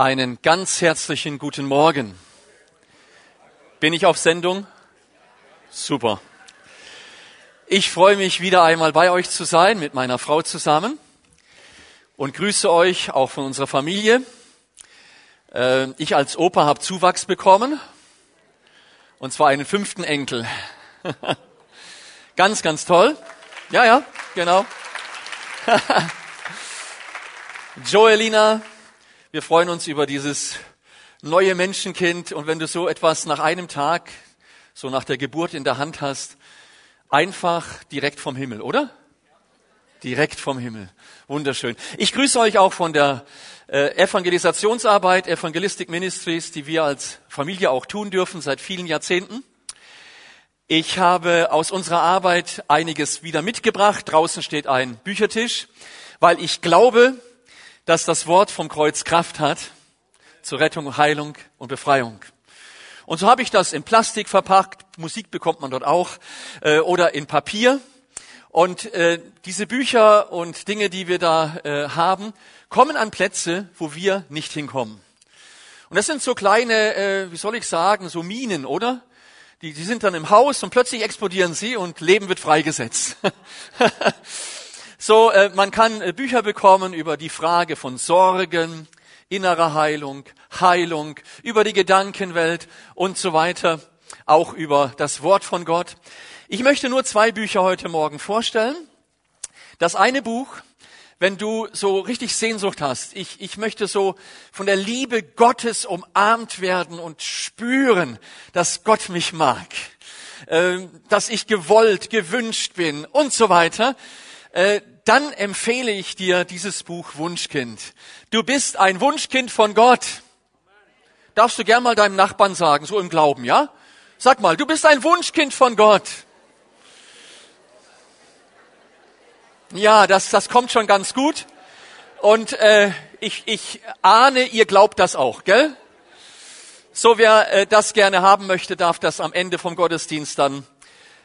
Einen ganz herzlichen guten Morgen. Bin ich auf Sendung? Super. Ich freue mich wieder einmal bei euch zu sein, mit meiner Frau zusammen und grüße euch auch von unserer Familie. Äh, ich als Opa habe Zuwachs bekommen und zwar einen fünften Enkel. ganz, ganz toll. Ja, ja, genau. Joelina, wir freuen uns über dieses neue Menschenkind und wenn du so etwas nach einem Tag, so nach der Geburt in der Hand hast, einfach direkt vom Himmel, oder? Direkt vom Himmel. Wunderschön. Ich grüße euch auch von der äh, Evangelisationsarbeit, Evangelistic Ministries, die wir als Familie auch tun dürfen seit vielen Jahrzehnten. Ich habe aus unserer Arbeit einiges wieder mitgebracht. Draußen steht ein Büchertisch, weil ich glaube, dass das Wort vom Kreuz Kraft hat zur Rettung, Heilung und Befreiung. Und so habe ich das in Plastik verpackt, Musik bekommt man dort auch, äh, oder in Papier. Und äh, diese Bücher und Dinge, die wir da äh, haben, kommen an Plätze, wo wir nicht hinkommen. Und das sind so kleine, äh, wie soll ich sagen, so Minen, oder? Die, die sind dann im Haus und plötzlich explodieren sie und Leben wird freigesetzt. So, äh, man kann äh, Bücher bekommen über die Frage von Sorgen, innerer Heilung, Heilung, über die Gedankenwelt und so weiter, auch über das Wort von Gott. Ich möchte nur zwei Bücher heute Morgen vorstellen. Das eine Buch, wenn du so richtig Sehnsucht hast, ich, ich möchte so von der Liebe Gottes umarmt werden und spüren, dass Gott mich mag, äh, dass ich gewollt, gewünscht bin und so weiter äh, dann empfehle ich dir dieses Buch Wunschkind. Du bist ein Wunschkind von Gott. Darfst du gern mal deinem Nachbarn sagen, so im Glauben, ja? Sag mal, du bist ein Wunschkind von Gott. Ja, das, das kommt schon ganz gut. Und äh, ich, ich ahne, ihr glaubt das auch, gell? So, wer äh, das gerne haben möchte, darf das am Ende vom Gottesdienst dann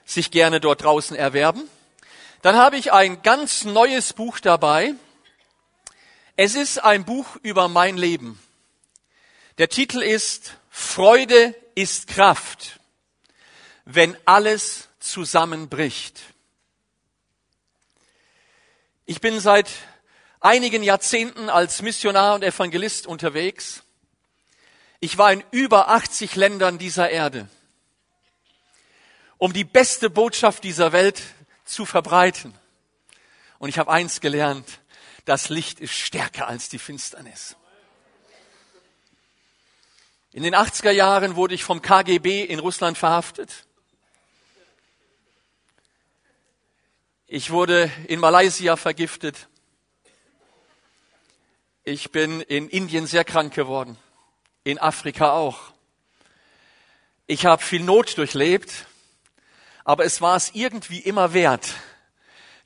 sich gerne dort draußen erwerben. Dann habe ich ein ganz neues Buch dabei. Es ist ein Buch über mein Leben. Der Titel ist Freude ist Kraft, wenn alles zusammenbricht. Ich bin seit einigen Jahrzehnten als Missionar und Evangelist unterwegs. Ich war in über 80 Ländern dieser Erde, um die beste Botschaft dieser Welt zu verbreiten. Und ich habe eins gelernt, das Licht ist stärker als die Finsternis. In den 80er Jahren wurde ich vom KGB in Russland verhaftet. Ich wurde in Malaysia vergiftet. Ich bin in Indien sehr krank geworden, in Afrika auch. Ich habe viel Not durchlebt aber es war es irgendwie immer wert,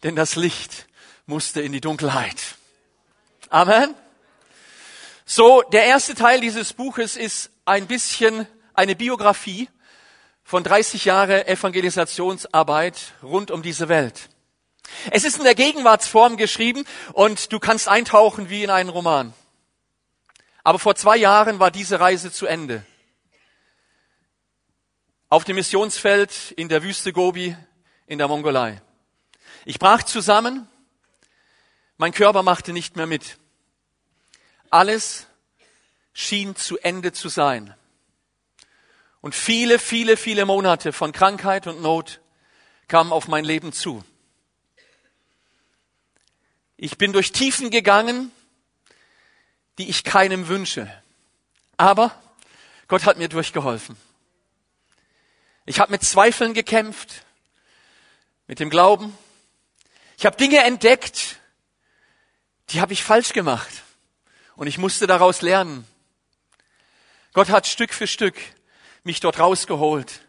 denn das Licht musste in die Dunkelheit. Amen. So, der erste Teil dieses Buches ist ein bisschen eine Biografie von 30 Jahre Evangelisationsarbeit rund um diese Welt. Es ist in der Gegenwartsform geschrieben und du kannst eintauchen wie in einen Roman. Aber vor zwei Jahren war diese Reise zu Ende auf dem Missionsfeld in der Wüste Gobi in der Mongolei. Ich brach zusammen, mein Körper machte nicht mehr mit. Alles schien zu Ende zu sein. Und viele, viele, viele Monate von Krankheit und Not kamen auf mein Leben zu. Ich bin durch Tiefen gegangen, die ich keinem wünsche. Aber Gott hat mir durchgeholfen. Ich habe mit Zweifeln gekämpft, mit dem Glauben. Ich habe Dinge entdeckt, die habe ich falsch gemacht. Und ich musste daraus lernen. Gott hat Stück für Stück mich dort rausgeholt.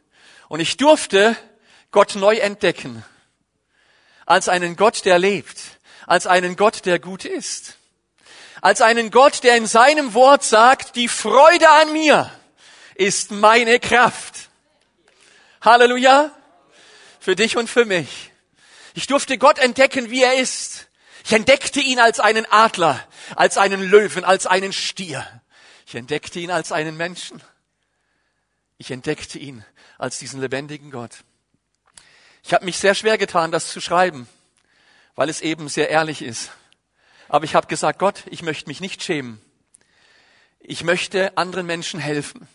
Und ich durfte Gott neu entdecken. Als einen Gott, der lebt. Als einen Gott, der gut ist. Als einen Gott, der in seinem Wort sagt, die Freude an mir ist meine Kraft. Halleluja. Für dich und für mich. Ich durfte Gott entdecken, wie er ist. Ich entdeckte ihn als einen Adler, als einen Löwen, als einen Stier. Ich entdeckte ihn als einen Menschen. Ich entdeckte ihn als diesen lebendigen Gott. Ich habe mich sehr schwer getan, das zu schreiben, weil es eben sehr ehrlich ist. Aber ich habe gesagt, Gott, ich möchte mich nicht schämen. Ich möchte anderen Menschen helfen,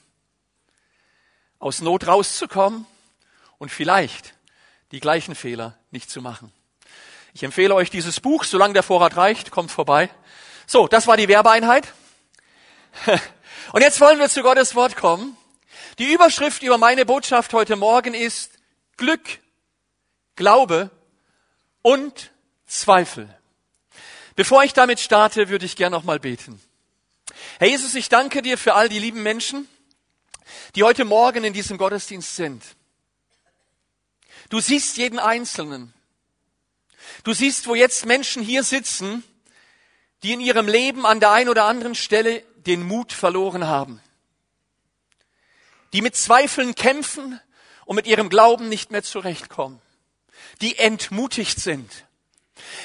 aus Not rauszukommen und vielleicht die gleichen Fehler nicht zu machen. Ich empfehle euch dieses Buch, solange der Vorrat reicht, kommt vorbei. So, das war die Werbeeinheit. Und jetzt wollen wir zu Gottes Wort kommen. Die Überschrift über meine Botschaft heute Morgen ist Glück, Glaube und Zweifel. Bevor ich damit starte, würde ich gerne noch mal beten. Herr Jesus, ich danke dir für all die lieben Menschen, die heute Morgen in diesem Gottesdienst sind. Du siehst jeden Einzelnen. Du siehst, wo jetzt Menschen hier sitzen, die in ihrem Leben an der einen oder anderen Stelle den Mut verloren haben die mit Zweifeln kämpfen und mit ihrem Glauben nicht mehr zurechtkommen, die entmutigt sind.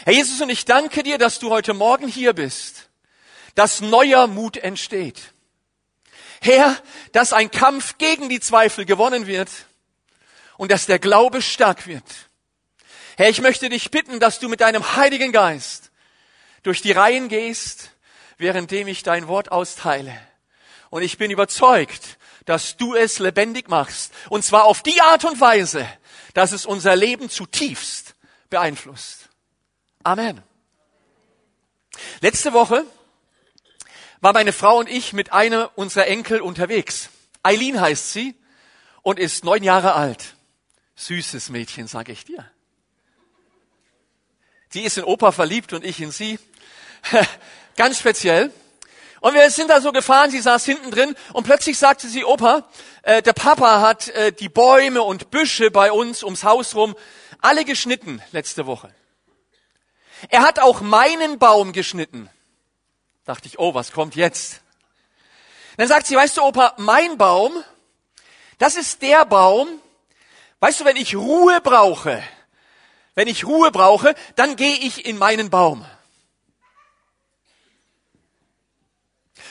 Herr Jesus, und ich danke dir, dass du heute Morgen hier bist, dass neuer Mut entsteht. Herr, dass ein Kampf gegen die Zweifel gewonnen wird und dass der Glaube stark wird. Herr, ich möchte dich bitten, dass du mit deinem Heiligen Geist durch die Reihen gehst, währenddem ich dein Wort austeile. Und ich bin überzeugt, dass du es lebendig machst. Und zwar auf die Art und Weise, dass es unser Leben zutiefst beeinflusst. Amen. Letzte Woche war meine Frau und ich mit einer unserer Enkel unterwegs. Eileen heißt sie und ist neun Jahre alt. Süßes Mädchen, sage ich dir. Sie ist in Opa verliebt und ich in sie. Ganz speziell. Und wir sind da so gefahren, sie saß hinten drin und plötzlich sagte sie, Opa, äh, der Papa hat äh, die Bäume und Büsche bei uns ums Haus rum alle geschnitten letzte Woche. Er hat auch meinen Baum geschnitten. Dachte ich, oh, was kommt jetzt? Dann sagt sie, weißt du, Opa, mein Baum, das ist der Baum, weißt du, wenn ich Ruhe brauche, wenn ich Ruhe brauche, dann gehe ich in meinen Baum.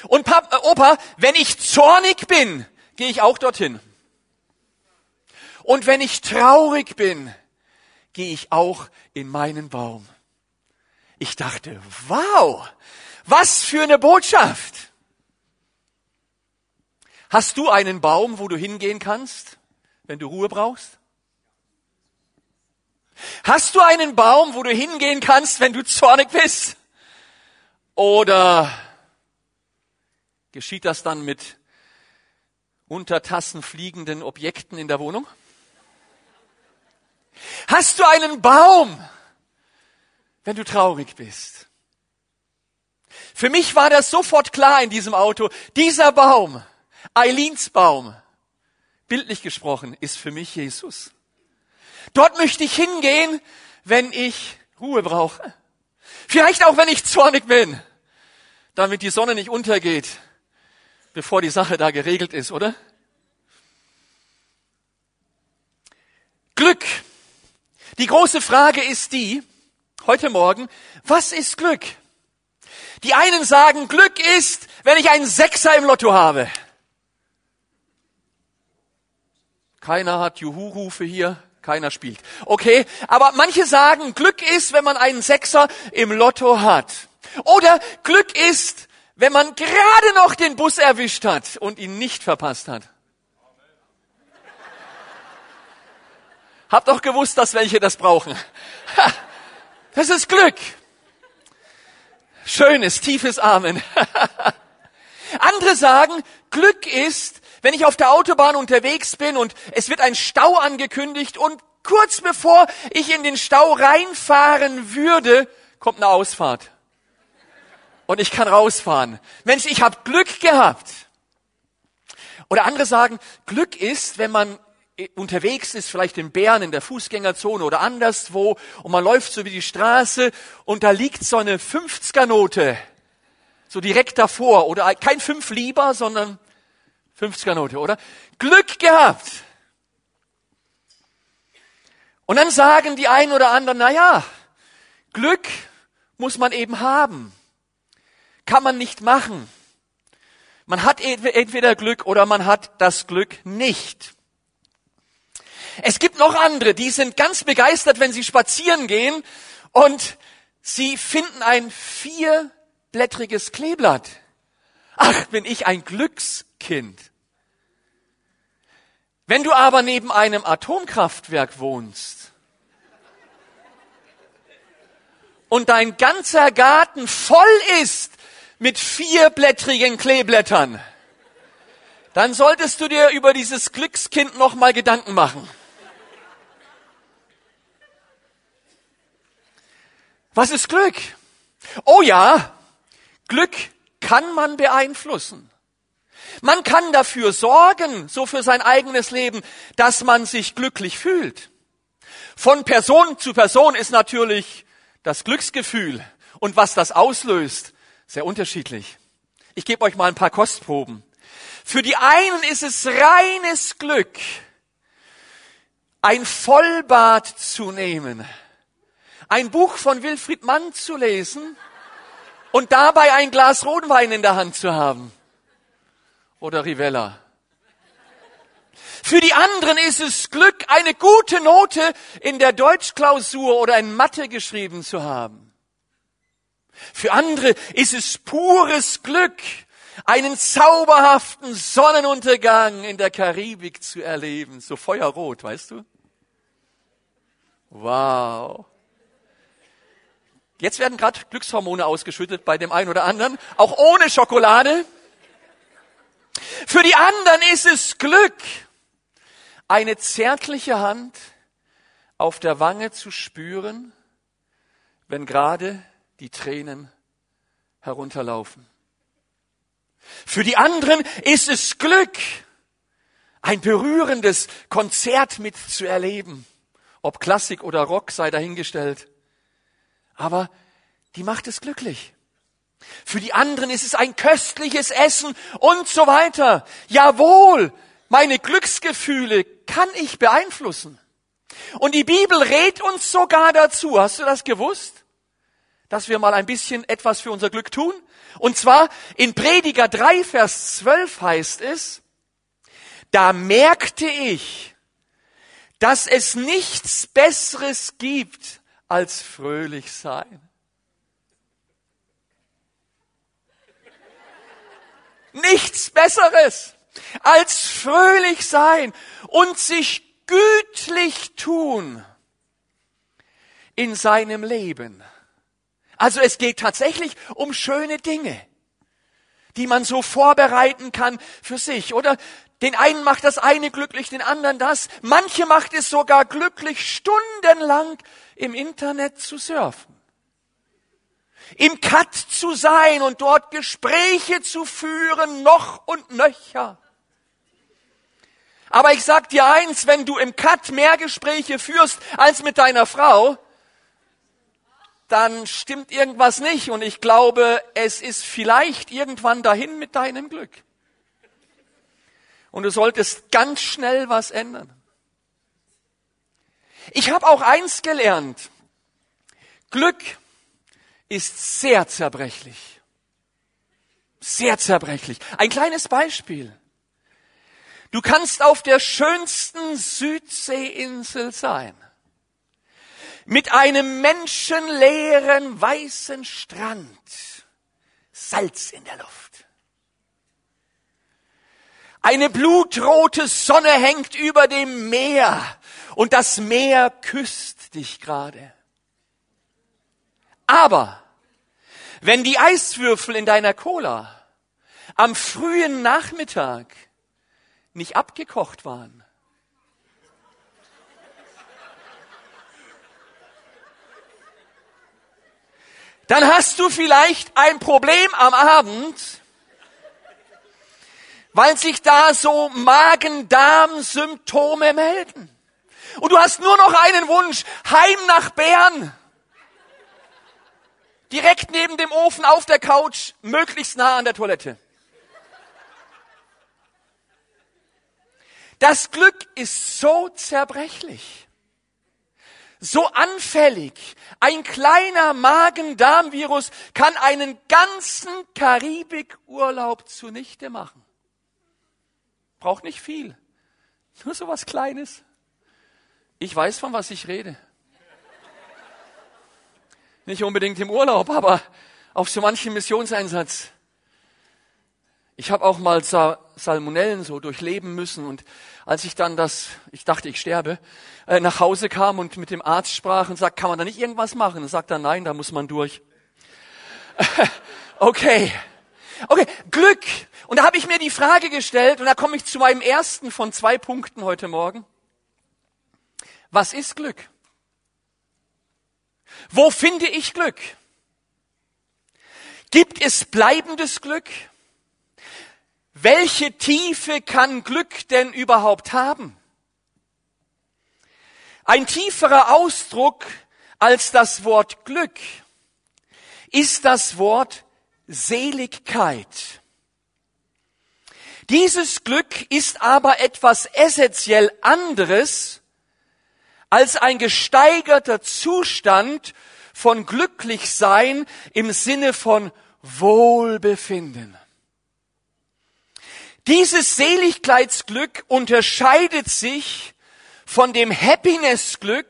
Und Papa, äh, Opa, wenn ich zornig bin, gehe ich auch dorthin. Und wenn ich traurig bin, gehe ich auch in meinen Baum. Ich dachte, wow, was für eine Botschaft. Hast du einen Baum, wo du hingehen kannst, wenn du Ruhe brauchst? Hast du einen Baum, wo du hingehen kannst, wenn du zornig bist? Oder Geschieht das dann mit Untertassen fliegenden Objekten in der Wohnung? Hast du einen Baum, wenn du traurig bist? Für mich war das sofort klar in diesem Auto. Dieser Baum, Eileens Baum, bildlich gesprochen, ist für mich Jesus. Dort möchte ich hingehen, wenn ich Ruhe brauche. Vielleicht auch, wenn ich zornig bin, damit die Sonne nicht untergeht bevor die Sache da geregelt ist, oder? Glück. Die große Frage ist die, heute Morgen, was ist Glück? Die einen sagen, Glück ist, wenn ich einen Sechser im Lotto habe. Keiner hat Juhu-Rufe hier, keiner spielt. Okay, aber manche sagen, Glück ist, wenn man einen Sechser im Lotto hat. Oder Glück ist, wenn man gerade noch den Bus erwischt hat und ihn nicht verpasst hat. Hab doch gewusst, dass welche das brauchen. das ist Glück. Schönes, tiefes Amen. Andere sagen, Glück ist, wenn ich auf der Autobahn unterwegs bin und es wird ein Stau angekündigt und kurz bevor ich in den Stau reinfahren würde, kommt eine Ausfahrt und ich kann rausfahren. Mensch, ich habe Glück gehabt. Oder andere sagen, Glück ist, wenn man unterwegs ist, vielleicht in Bern in der Fußgängerzone oder anderswo und man läuft so wie die Straße und da liegt so eine 50er Note so direkt davor oder kein fünf lieber, sondern 50er Note, oder? Glück gehabt. Und dann sagen die einen oder anderen, na ja, Glück muss man eben haben kann man nicht machen. Man hat entweder Glück oder man hat das Glück nicht. Es gibt noch andere, die sind ganz begeistert, wenn sie spazieren gehen und sie finden ein vierblättriges Kleeblatt. Ach, bin ich ein Glückskind. Wenn du aber neben einem Atomkraftwerk wohnst und dein ganzer Garten voll ist mit vierblättrigen Kleeblättern, dann solltest du dir über dieses Glückskind noch mal Gedanken machen. Was ist Glück? Oh ja, Glück kann man beeinflussen. Man kann dafür sorgen, so für sein eigenes Leben, dass man sich glücklich fühlt. Von Person zu Person ist natürlich das Glücksgefühl und was das auslöst, sehr unterschiedlich. Ich gebe euch mal ein paar Kostproben. Für die einen ist es reines Glück, ein Vollbad zu nehmen, ein Buch von Wilfried Mann zu lesen und dabei ein Glas Rotwein in der Hand zu haben. Oder Rivella. Für die anderen ist es Glück, eine gute Note in der Deutschklausur oder in Mathe geschrieben zu haben. Für andere ist es pures Glück, einen zauberhaften Sonnenuntergang in der Karibik zu erleben. So feuerrot, weißt du? Wow. Jetzt werden gerade Glückshormone ausgeschüttet bei dem einen oder anderen, auch ohne Schokolade. Für die anderen ist es Glück, eine zärtliche Hand auf der Wange zu spüren, wenn gerade die Tränen herunterlaufen. Für die anderen ist es Glück, ein berührendes Konzert mitzuerleben. Ob Klassik oder Rock sei dahingestellt aber die macht es glücklich. Für die anderen ist es ein köstliches Essen und so weiter. Jawohl, meine Glücksgefühle kann ich beeinflussen. Und die Bibel rät uns sogar dazu. Hast du das gewusst? Dass wir mal ein bisschen etwas für unser Glück tun? Und zwar in Prediger 3, Vers 12 heißt es, da merkte ich, dass es nichts Besseres gibt, als fröhlich sein. Nichts Besseres als fröhlich sein und sich gütlich tun in seinem Leben. Also es geht tatsächlich um schöne Dinge, die man so vorbereiten kann für sich. Oder den einen macht das eine glücklich, den anderen das. Manche macht es sogar glücklich, stundenlang im Internet zu surfen. Im Cut zu sein und dort Gespräche zu führen, noch und nöcher. Aber ich sag dir eins, wenn du im Cut mehr Gespräche führst als mit deiner Frau, dann stimmt irgendwas nicht und ich glaube, es ist vielleicht irgendwann dahin mit deinem Glück. Und du solltest ganz schnell was ändern. Ich habe auch eins gelernt. Glück ist sehr zerbrechlich. Sehr zerbrechlich. Ein kleines Beispiel. Du kannst auf der schönsten Südseeinsel sein. Mit einem menschenleeren weißen Strand. Salz in der Luft. Eine blutrote Sonne hängt über dem Meer und das Meer küsst dich gerade. Aber wenn die Eiswürfel in deiner Cola am frühen Nachmittag nicht abgekocht waren, dann hast du vielleicht ein Problem am Abend, weil sich da so Magen-Darm-Symptome melden. Und du hast nur noch einen Wunsch, heim nach Bern. Direkt neben dem Ofen auf der Couch, möglichst nah an der Toilette. Das Glück ist so zerbrechlich, so anfällig. Ein kleiner Magen-Darm-Virus kann einen ganzen Karibikurlaub zunichte machen. Braucht nicht viel. Nur so was Kleines. Ich weiß, von was ich rede. Nicht unbedingt im Urlaub, aber auf so manchen Missionseinsatz. Ich habe auch mal Salmonellen so durchleben müssen und als ich dann das, ich dachte, ich sterbe, äh, nach Hause kam und mit dem Arzt sprach und sagt, kann man da nicht irgendwas machen? Und sagt er, nein, da muss man durch. okay. Okay, Glück. Und da habe ich mir die Frage gestellt und da komme ich zu meinem ersten von zwei Punkten heute Morgen. Was ist Glück? Wo finde ich Glück? Gibt es bleibendes Glück? Welche Tiefe kann Glück denn überhaupt haben? Ein tieferer Ausdruck als das Wort Glück ist das Wort Seligkeit. Dieses Glück ist aber etwas essentiell anderes als ein gesteigerter Zustand von Glücklichsein im Sinne von Wohlbefinden. Dieses Seligkeitsglück unterscheidet sich von dem Happiness-Glück,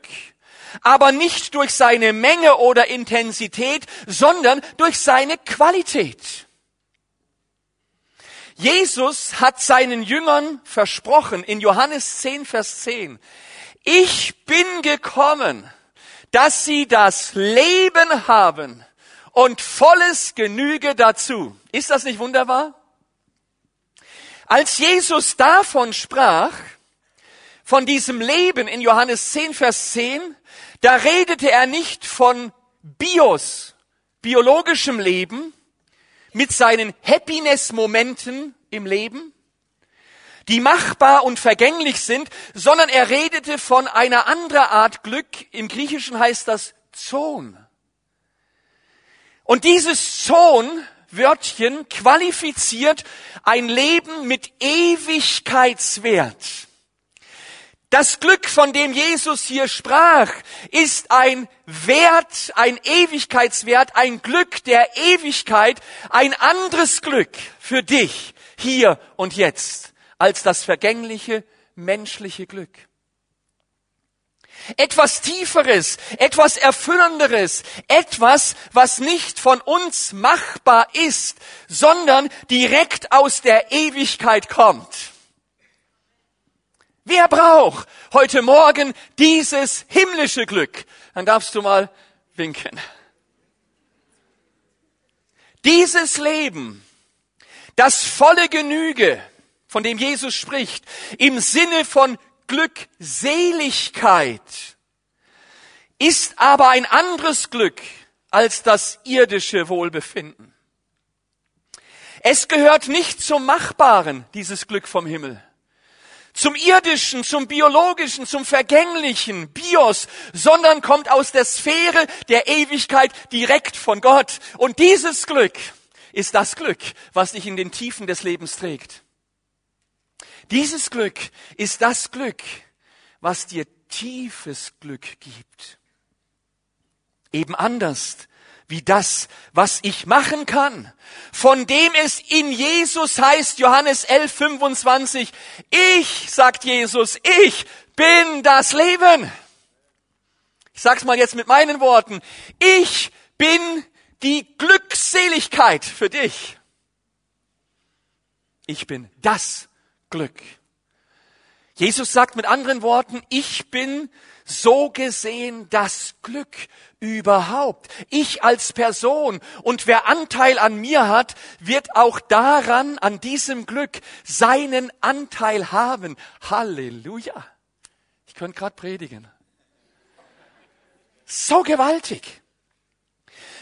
aber nicht durch seine Menge oder Intensität, sondern durch seine Qualität. Jesus hat seinen Jüngern versprochen in Johannes 10, Vers 10, ich bin gekommen, dass sie das Leben haben und volles Genüge dazu. Ist das nicht wunderbar? Als Jesus davon sprach, von diesem Leben in Johannes 10, Vers 10, da redete er nicht von Bios, biologischem Leben, mit seinen Happiness-Momenten im Leben, die machbar und vergänglich sind, sondern er redete von einer anderen Art Glück. Im Griechischen heißt das Zon. Und dieses Zon Wörtchen qualifiziert ein Leben mit Ewigkeitswert. Das Glück, von dem Jesus hier sprach, ist ein Wert, ein Ewigkeitswert, ein Glück der Ewigkeit, ein anderes Glück für dich hier und jetzt als das vergängliche menschliche Glück etwas Tieferes, etwas Erfüllenderes, etwas, was nicht von uns machbar ist, sondern direkt aus der Ewigkeit kommt. Wer braucht heute Morgen dieses himmlische Glück? Dann darfst du mal winken. Dieses Leben, das volle Genüge, von dem Jesus spricht, im Sinne von Glückseligkeit ist aber ein anderes Glück als das irdische Wohlbefinden. Es gehört nicht zum Machbaren, dieses Glück vom Himmel. Zum irdischen, zum biologischen, zum vergänglichen, Bios, sondern kommt aus der Sphäre der Ewigkeit direkt von Gott. Und dieses Glück ist das Glück, was dich in den Tiefen des Lebens trägt. Dieses Glück ist das Glück, was dir tiefes Glück gibt. Eben anders wie das, was ich machen kann, von dem es in Jesus heißt, Johannes 11, 25, ich, sagt Jesus, ich bin das Leben. Ich sag's mal jetzt mit meinen Worten. Ich bin die Glückseligkeit für dich. Ich bin das Glück. Jesus sagt mit anderen Worten, ich bin so gesehen das Glück überhaupt. Ich als Person. Und wer Anteil an mir hat, wird auch daran, an diesem Glück, seinen Anteil haben. Halleluja. Ich könnte gerade predigen. So gewaltig.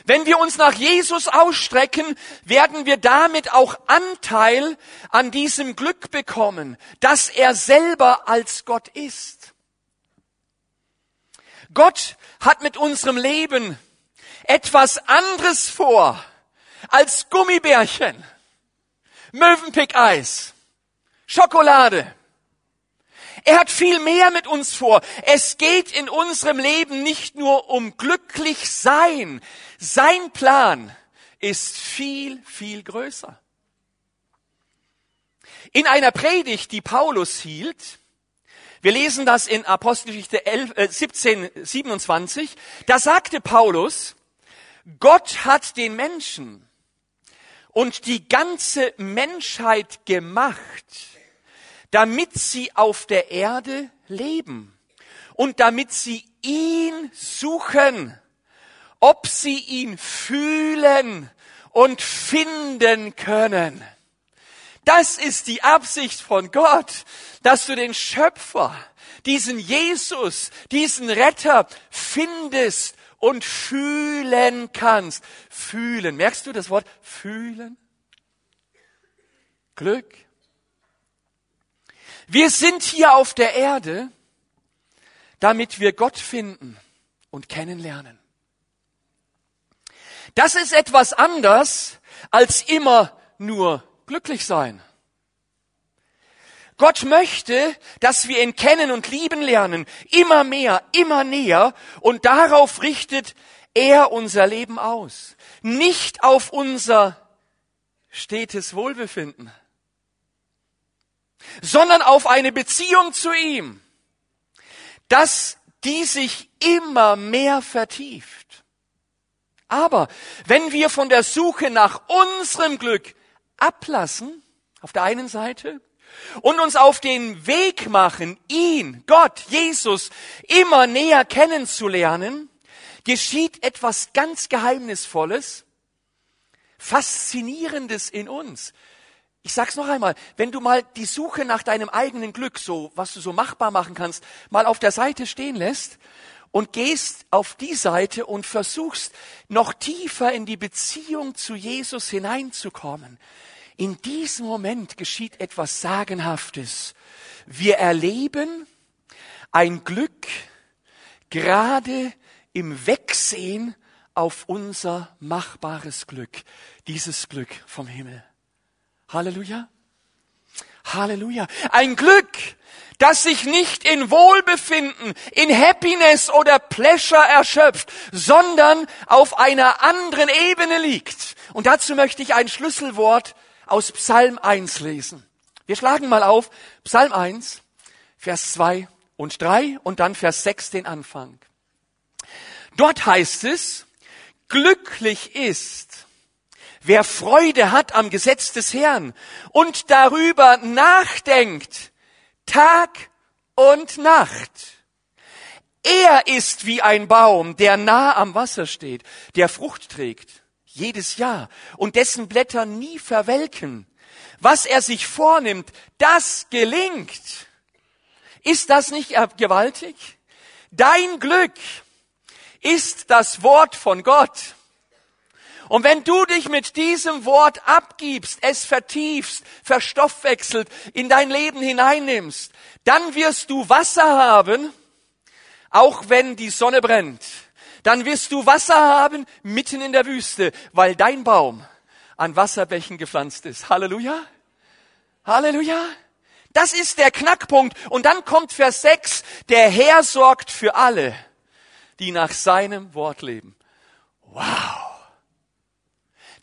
Wenn wir uns nach Jesus ausstrecken, werden wir damit auch Anteil an diesem Glück bekommen, dass er selber als Gott ist. Gott hat mit unserem Leben etwas anderes vor als Gummibärchen, Mövenpick-Eis, Schokolade. Er hat viel mehr mit uns vor. Es geht in unserem Leben nicht nur um glücklich sein. Sein Plan ist viel, viel größer. In einer Predigt, die Paulus hielt, wir lesen das in Apostelgeschichte 11, äh, 17, 27, da sagte Paulus, Gott hat den Menschen und die ganze Menschheit gemacht, damit sie auf der Erde leben und damit sie ihn suchen, ob sie ihn fühlen und finden können. Das ist die Absicht von Gott, dass du den Schöpfer, diesen Jesus, diesen Retter findest und fühlen kannst. Fühlen. Merkst du das Wort fühlen? Glück. Wir sind hier auf der Erde, damit wir Gott finden und kennenlernen. Das ist etwas anders als immer nur glücklich sein. Gott möchte, dass wir ihn kennen und lieben lernen, immer mehr, immer näher, und darauf richtet er unser Leben aus, nicht auf unser stetes Wohlbefinden, sondern auf eine Beziehung zu ihm, dass die sich immer mehr vertieft. Aber wenn wir von der Suche nach unserem Glück ablassen, auf der einen Seite, und uns auf den Weg machen, ihn, Gott, Jesus, immer näher kennenzulernen, geschieht etwas ganz Geheimnisvolles, Faszinierendes in uns. Ich sag's noch einmal, wenn du mal die Suche nach deinem eigenen Glück, so, was du so machbar machen kannst, mal auf der Seite stehen lässt und gehst auf die Seite und versuchst, noch tiefer in die Beziehung zu Jesus hineinzukommen, in diesem Moment geschieht etwas Sagenhaftes. Wir erleben ein Glück gerade im Wegsehen auf unser machbares Glück, dieses Glück vom Himmel. Halleluja. Halleluja. Ein Glück, das sich nicht in Wohlbefinden, in Happiness oder Pleasure erschöpft, sondern auf einer anderen Ebene liegt. Und dazu möchte ich ein Schlüsselwort aus Psalm 1 lesen. Wir schlagen mal auf Psalm 1, Vers 2 und 3 und dann Vers 6 den Anfang. Dort heißt es, glücklich ist, wer Freude hat am Gesetz des Herrn und darüber nachdenkt, Tag und Nacht. Er ist wie ein Baum, der nah am Wasser steht, der Frucht trägt jedes Jahr und dessen Blätter nie verwelken. Was er sich vornimmt, das gelingt. Ist das nicht gewaltig? Dein Glück ist das Wort von Gott. Und wenn du dich mit diesem Wort abgibst, es vertiefst, verstoffwechselt, in dein Leben hineinnimmst, dann wirst du Wasser haben, auch wenn die Sonne brennt dann wirst du Wasser haben mitten in der Wüste, weil dein Baum an Wasserbächen gepflanzt ist. Halleluja. Halleluja. Das ist der Knackpunkt. Und dann kommt Vers 6, der Herr sorgt für alle, die nach seinem Wort leben. Wow.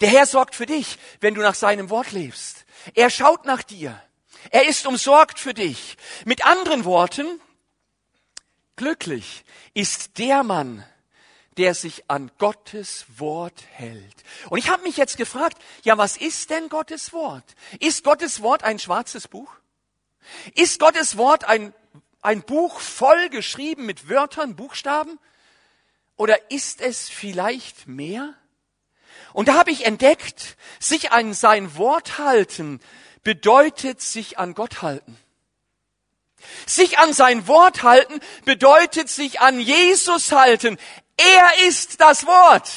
Der Herr sorgt für dich, wenn du nach seinem Wort lebst. Er schaut nach dir. Er ist umsorgt für dich. Mit anderen Worten, glücklich ist der Mann, der sich an Gottes Wort hält. Und ich habe mich jetzt gefragt, ja, was ist denn Gottes Wort? Ist Gottes Wort ein schwarzes Buch? Ist Gottes Wort ein, ein Buch voll geschrieben mit Wörtern, Buchstaben? Oder ist es vielleicht mehr? Und da habe ich entdeckt, sich an sein Wort halten bedeutet sich an Gott halten. Sich an sein Wort halten bedeutet sich an Jesus halten. Er ist das Wort.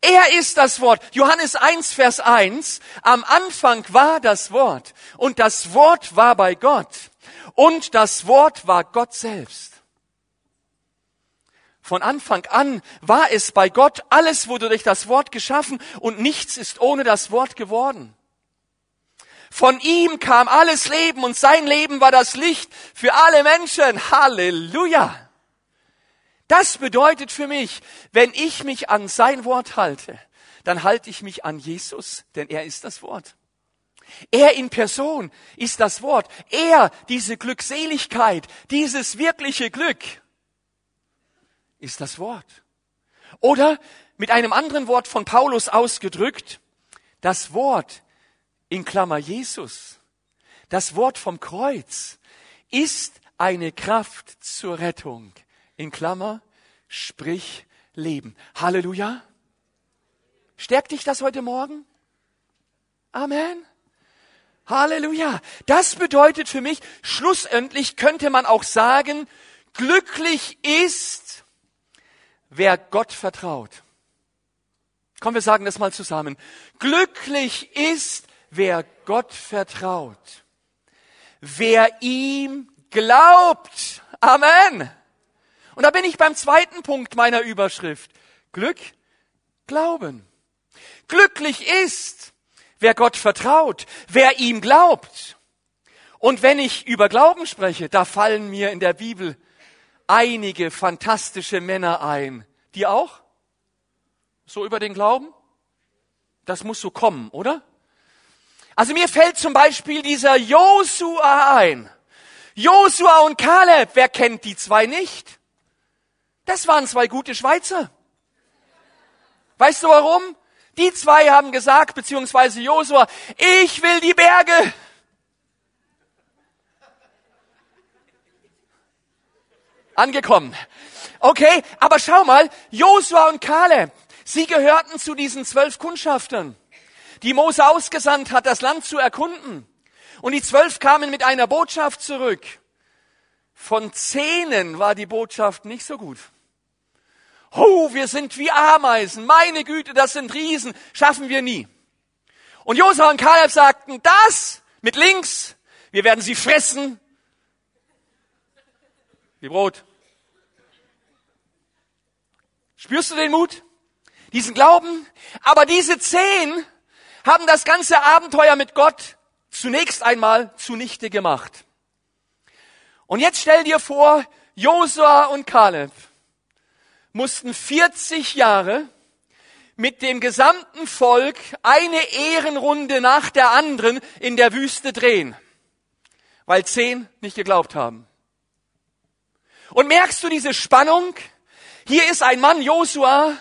Er ist das Wort. Johannes 1, Vers 1. Am Anfang war das Wort und das Wort war bei Gott und das Wort war Gott selbst. Von Anfang an war es bei Gott, alles wurde durch das Wort geschaffen und nichts ist ohne das Wort geworden. Von ihm kam alles Leben und sein Leben war das Licht für alle Menschen. Halleluja. Das bedeutet für mich, wenn ich mich an sein Wort halte, dann halte ich mich an Jesus, denn er ist das Wort. Er in Person ist das Wort. Er, diese Glückseligkeit, dieses wirkliche Glück, ist das Wort. Oder mit einem anderen Wort von Paulus ausgedrückt, das Wort in Klammer Jesus, das Wort vom Kreuz ist eine Kraft zur Rettung. In Klammer, sprich Leben. Halleluja. Stärkt dich das heute Morgen? Amen. Halleluja. Das bedeutet für mich, schlussendlich könnte man auch sagen, glücklich ist, wer Gott vertraut. Komm, wir sagen das mal zusammen. Glücklich ist, wer Gott vertraut. Wer ihm glaubt. Amen. Und da bin ich beim zweiten Punkt meiner Überschrift. Glück, Glauben. Glücklich ist, wer Gott vertraut, wer ihm glaubt. Und wenn ich über Glauben spreche, da fallen mir in der Bibel einige fantastische Männer ein. Die auch? So über den Glauben? Das muss so kommen, oder? Also mir fällt zum Beispiel dieser Josua ein. Josua und Kaleb, wer kennt die zwei nicht? Das waren zwei gute Schweizer. Weißt du warum? Die zwei haben gesagt, beziehungsweise Josua, ich will die Berge. Angekommen. Okay, aber schau mal, Josua und Kaleb, sie gehörten zu diesen zwölf Kundschaftern, die Mose ausgesandt hat, das Land zu erkunden. Und die zwölf kamen mit einer Botschaft zurück. Von zehnen war die Botschaft nicht so gut. Oh, wir sind wie Ameisen. Meine Güte, das sind Riesen. Schaffen wir nie. Und Josua und Kaleb sagten, das mit links, wir werden sie fressen. Wie Brot. Spürst du den Mut? Diesen Glauben? Aber diese zehn haben das ganze Abenteuer mit Gott zunächst einmal zunichte gemacht. Und jetzt stell dir vor, Josua und Kaleb mussten 40 Jahre mit dem gesamten Volk eine Ehrenrunde nach der anderen in der Wüste drehen, weil zehn nicht geglaubt haben. Und merkst du diese Spannung? Hier ist ein Mann, Josua,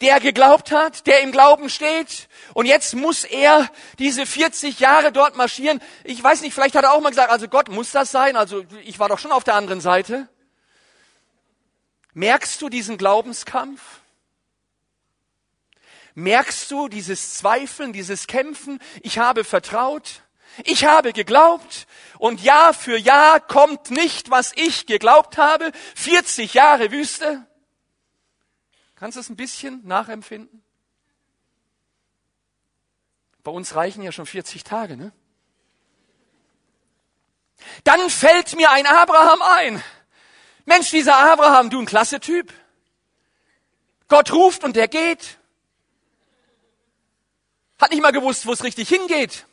der geglaubt hat, der im Glauben steht. Und jetzt muss er diese 40 Jahre dort marschieren. Ich weiß nicht, vielleicht hat er auch mal gesagt, also Gott muss das sein. Also ich war doch schon auf der anderen Seite. Merkst du diesen Glaubenskampf? Merkst du dieses Zweifeln, dieses Kämpfen? Ich habe vertraut, ich habe geglaubt und Jahr für Jahr kommt nicht, was ich geglaubt habe. 40 Jahre Wüste. Kannst du es ein bisschen nachempfinden? Bei uns reichen ja schon 40 Tage, ne? Dann fällt mir ein Abraham ein. Mensch, dieser Abraham, du ein klasse Typ. Gott ruft und der geht. Hat nicht mal gewusst, wo es richtig hingeht.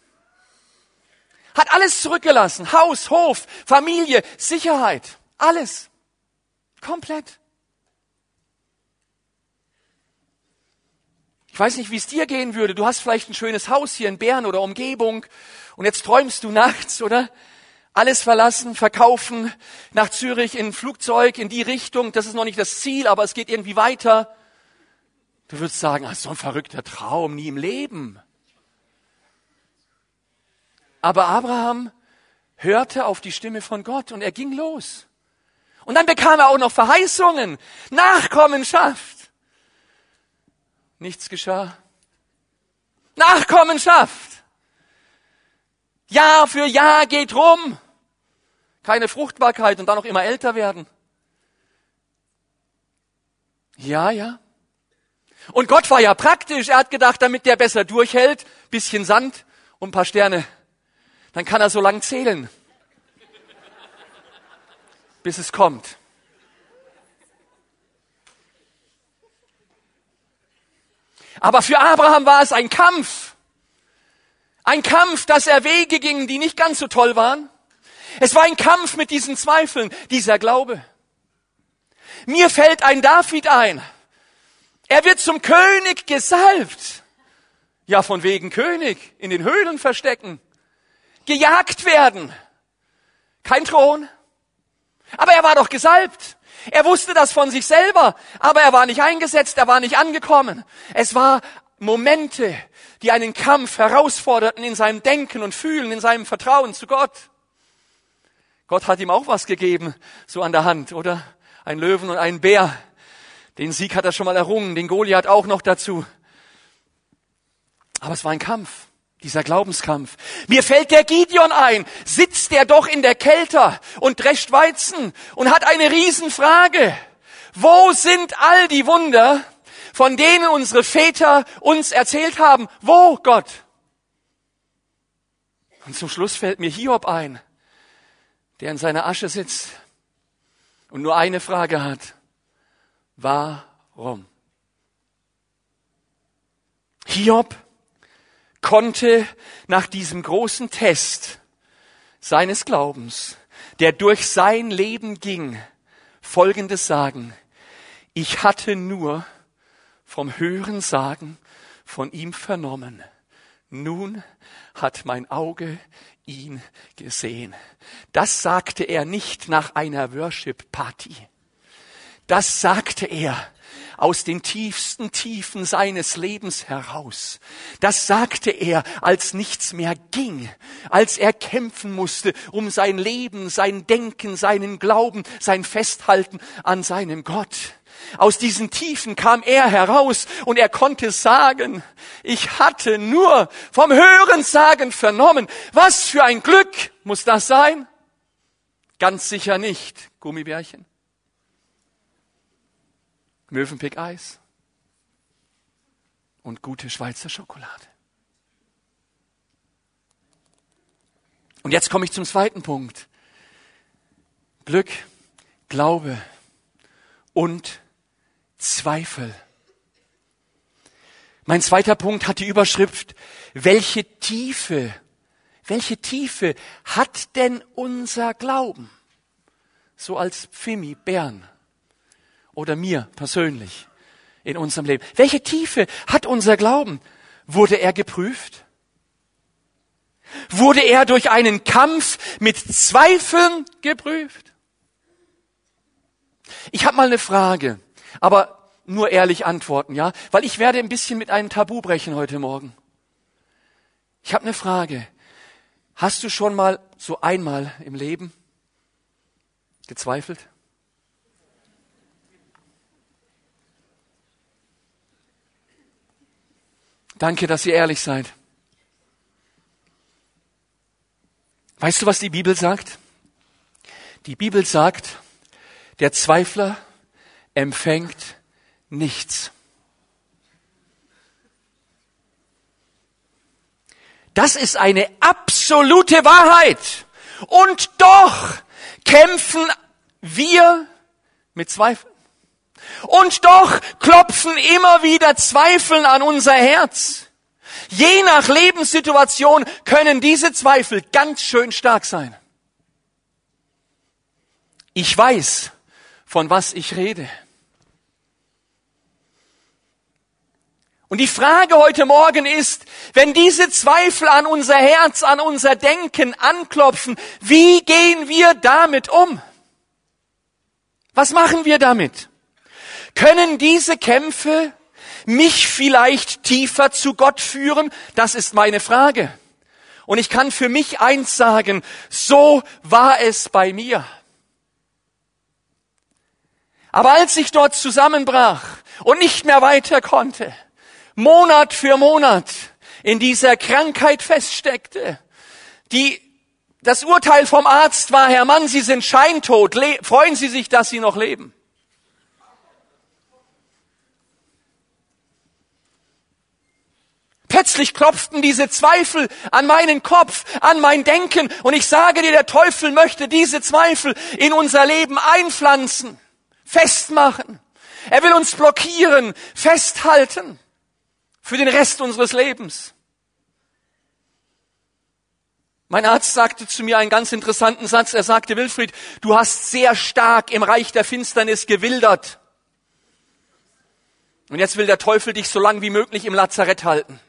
Hat alles zurückgelassen. Haus, Hof, Familie, Sicherheit. Alles. Komplett. Ich weiß nicht, wie es dir gehen würde. Du hast vielleicht ein schönes Haus hier in Bern oder Umgebung und jetzt träumst du nachts, oder? alles verlassen, verkaufen, nach Zürich in ein Flugzeug, in die Richtung. Das ist noch nicht das Ziel, aber es geht irgendwie weiter. Du würdest sagen, ach, so ein verrückter Traum, nie im Leben. Aber Abraham hörte auf die Stimme von Gott und er ging los. Und dann bekam er auch noch Verheißungen, Nachkommenschaft. Nichts geschah. Nachkommenschaft. Jahr für Jahr geht rum keine Fruchtbarkeit und dann noch immer älter werden. Ja, ja. Und Gott war ja praktisch. Er hat gedacht, damit der besser durchhält, bisschen Sand und ein paar Sterne, dann kann er so lang zählen, bis es kommt. Aber für Abraham war es ein Kampf. Ein Kampf, dass er Wege gingen, die nicht ganz so toll waren. Es war ein Kampf mit diesen Zweifeln, dieser Glaube. Mir fällt ein David ein. Er wird zum König gesalbt. Ja, von wegen König, in den Höhlen verstecken, gejagt werden. Kein Thron. Aber er war doch gesalbt. Er wusste das von sich selber, aber er war nicht eingesetzt, er war nicht angekommen. Es war Momente, die einen Kampf herausforderten in seinem Denken und Fühlen, in seinem Vertrauen zu Gott. Gott hat ihm auch was gegeben, so an der Hand, oder? Ein Löwen und ein Bär. Den Sieg hat er schon mal errungen, den Goliath auch noch dazu. Aber es war ein Kampf, dieser Glaubenskampf. Mir fällt der Gideon ein, sitzt der doch in der Kälte und drescht Weizen und hat eine Riesenfrage. Wo sind all die Wunder, von denen unsere Väter uns erzählt haben. Wo, Gott? Und zum Schluss fällt mir Hiob ein, der in seiner Asche sitzt und nur eine Frage hat. Warum? Hiob konnte nach diesem großen Test seines Glaubens, der durch sein Leben ging, Folgendes sagen. Ich hatte nur vom Hören sagen von ihm vernommen. Nun hat mein Auge ihn gesehen. Das sagte er nicht nach einer Worship Party. Das sagte er aus den tiefsten Tiefen seines Lebens heraus. Das sagte er, als nichts mehr ging, als er kämpfen musste um sein Leben, sein Denken, seinen Glauben, sein Festhalten an seinem Gott. Aus diesen Tiefen kam er heraus und er konnte sagen, ich hatte nur vom Hörensagen vernommen. Was für ein Glück muss das sein? Ganz sicher nicht, Gummibärchen. Mövenpick Eis und gute Schweizer Schokolade. Und jetzt komme ich zum zweiten Punkt. Glück, Glaube und Zweifel. Mein zweiter Punkt hat die Überschrift, welche Tiefe, welche Tiefe hat denn unser Glauben? So als Pfimi Bern oder mir persönlich in unserem Leben. Welche Tiefe hat unser Glauben? Wurde er geprüft? Wurde er durch einen Kampf mit Zweifeln geprüft? Ich habe mal eine Frage. Aber nur ehrlich antworten, ja? Weil ich werde ein bisschen mit einem Tabu brechen heute Morgen. Ich habe eine Frage. Hast du schon mal so einmal im Leben gezweifelt? Danke, dass ihr ehrlich seid. Weißt du, was die Bibel sagt? Die Bibel sagt, der Zweifler empfängt nichts. Das ist eine absolute Wahrheit. Und doch kämpfen wir mit Zweifeln. Und doch klopfen immer wieder Zweifeln an unser Herz. Je nach Lebenssituation können diese Zweifel ganz schön stark sein. Ich weiß, von was ich rede. Und die Frage heute Morgen ist, wenn diese Zweifel an unser Herz, an unser Denken anklopfen, wie gehen wir damit um? Was machen wir damit? Können diese Kämpfe mich vielleicht tiefer zu Gott führen? Das ist meine Frage. Und ich kann für mich eins sagen, so war es bei mir. Aber als ich dort zusammenbrach und nicht mehr weiter konnte, Monat für Monat in dieser Krankheit feststeckte. Die, das Urteil vom Arzt war, Herr Mann, Sie sind scheintot, freuen Sie sich, dass Sie noch leben. Plötzlich klopften diese Zweifel an meinen Kopf, an mein Denken. Und ich sage dir, der Teufel möchte diese Zweifel in unser Leben einpflanzen, festmachen. Er will uns blockieren, festhalten für den Rest unseres Lebens. Mein Arzt sagte zu mir einen ganz interessanten Satz. Er sagte, Wilfried, du hast sehr stark im Reich der Finsternis gewildert. Und jetzt will der Teufel dich so lang wie möglich im Lazarett halten.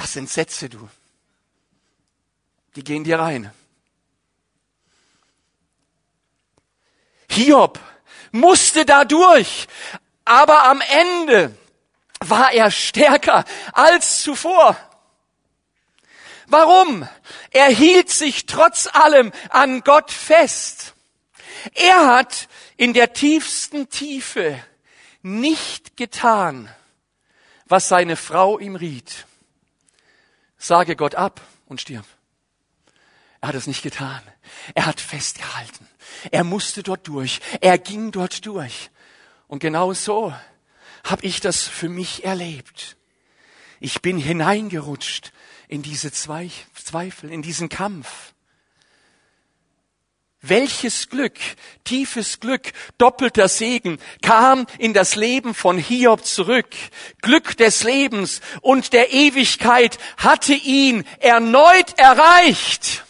Das sind Sätze, du. Die gehen dir rein. Hiob musste da durch, aber am Ende war er stärker als zuvor. Warum? Er hielt sich trotz allem an Gott fest. Er hat in der tiefsten Tiefe nicht getan, was seine Frau ihm riet. Sage Gott ab und stirb. Er hat es nicht getan. Er hat festgehalten. Er musste dort durch. Er ging dort durch. Und genau so habe ich das für mich erlebt. Ich bin hineingerutscht in diese Zweifel, in diesen Kampf. Welches Glück, tiefes Glück, doppelter Segen kam in das Leben von Hiob zurück. Glück des Lebens und der Ewigkeit hatte ihn erneut erreicht.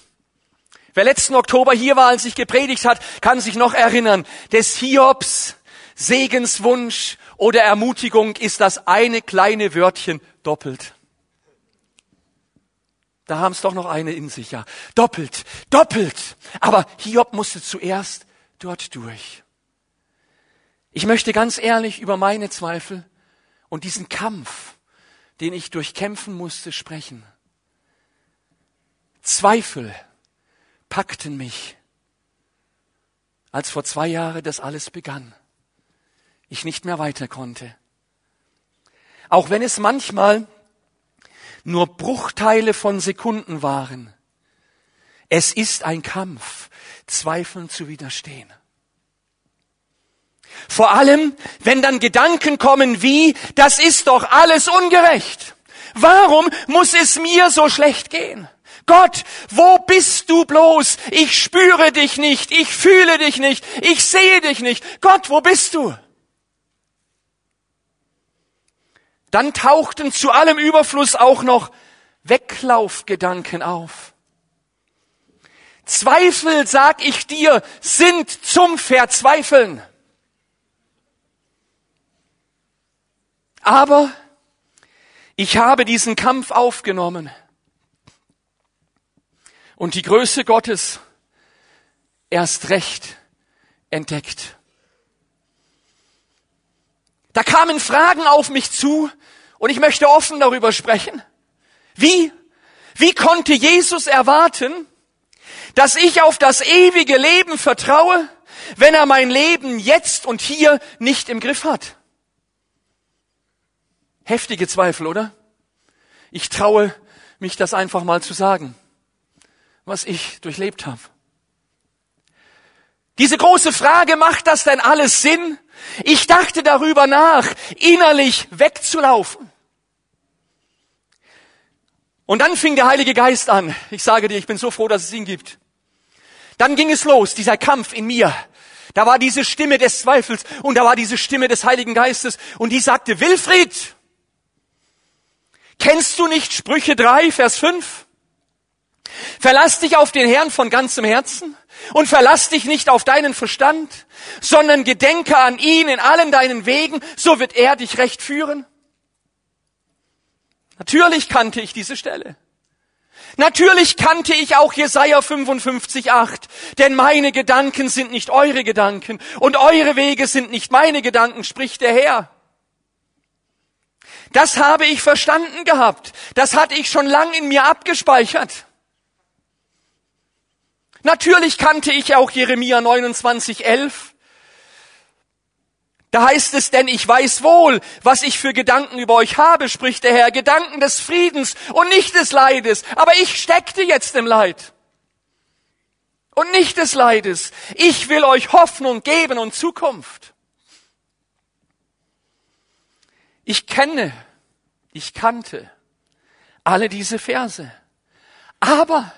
Wer letzten Oktober hier war, als ich gepredigt hat, kann sich noch erinnern, des Hiobs Segenswunsch oder Ermutigung ist das eine kleine Wörtchen doppelt. Da haben es doch noch eine in sich, ja. Doppelt, doppelt. Aber Hiob musste zuerst dort durch. Ich möchte ganz ehrlich über meine Zweifel und diesen Kampf, den ich durchkämpfen musste, sprechen. Zweifel packten mich, als vor zwei Jahren das alles begann. Ich nicht mehr weiter konnte. Auch wenn es manchmal nur Bruchteile von Sekunden waren. Es ist ein Kampf, Zweifeln zu widerstehen. Vor allem, wenn dann Gedanken kommen wie, das ist doch alles ungerecht. Warum muss es mir so schlecht gehen? Gott, wo bist du bloß? Ich spüre dich nicht, ich fühle dich nicht, ich sehe dich nicht. Gott, wo bist du? Dann tauchten zu allem Überfluss auch noch Weglaufgedanken auf. Zweifel, sag ich dir, sind zum Verzweifeln. Aber ich habe diesen Kampf aufgenommen und die Größe Gottes erst recht entdeckt. Da kamen Fragen auf mich zu und ich möchte offen darüber sprechen. Wie? Wie konnte Jesus erwarten, dass ich auf das ewige Leben vertraue, wenn er mein Leben jetzt und hier nicht im Griff hat? Heftige Zweifel, oder? Ich traue mich das einfach mal zu sagen was ich durchlebt habe. Diese große Frage, macht das denn alles Sinn? Ich dachte darüber nach, innerlich wegzulaufen. Und dann fing der Heilige Geist an. Ich sage dir, ich bin so froh, dass es ihn gibt. Dann ging es los, dieser Kampf in mir. Da war diese Stimme des Zweifels und da war diese Stimme des Heiligen Geistes und die sagte, Wilfried, kennst du nicht Sprüche 3, Vers 5? Verlass dich auf den Herrn von ganzem Herzen und verlass dich nicht auf deinen Verstand, sondern gedenke an ihn in allen deinen Wegen, so wird er dich recht führen. Natürlich kannte ich diese Stelle. Natürlich kannte ich auch Jesaja 55,8, denn meine Gedanken sind nicht eure Gedanken und eure Wege sind nicht meine Gedanken, spricht der Herr. Das habe ich verstanden gehabt. Das hatte ich schon lang in mir abgespeichert. Natürlich kannte ich auch Jeremia 29, 11. Da heißt es, denn ich weiß wohl, was ich für Gedanken über euch habe, spricht der Herr, Gedanken des Friedens und nicht des Leides. Aber ich steckte jetzt im Leid. Und nicht des Leides. Ich will euch Hoffnung geben und Zukunft. Ich kenne, ich kannte alle diese Verse. Aber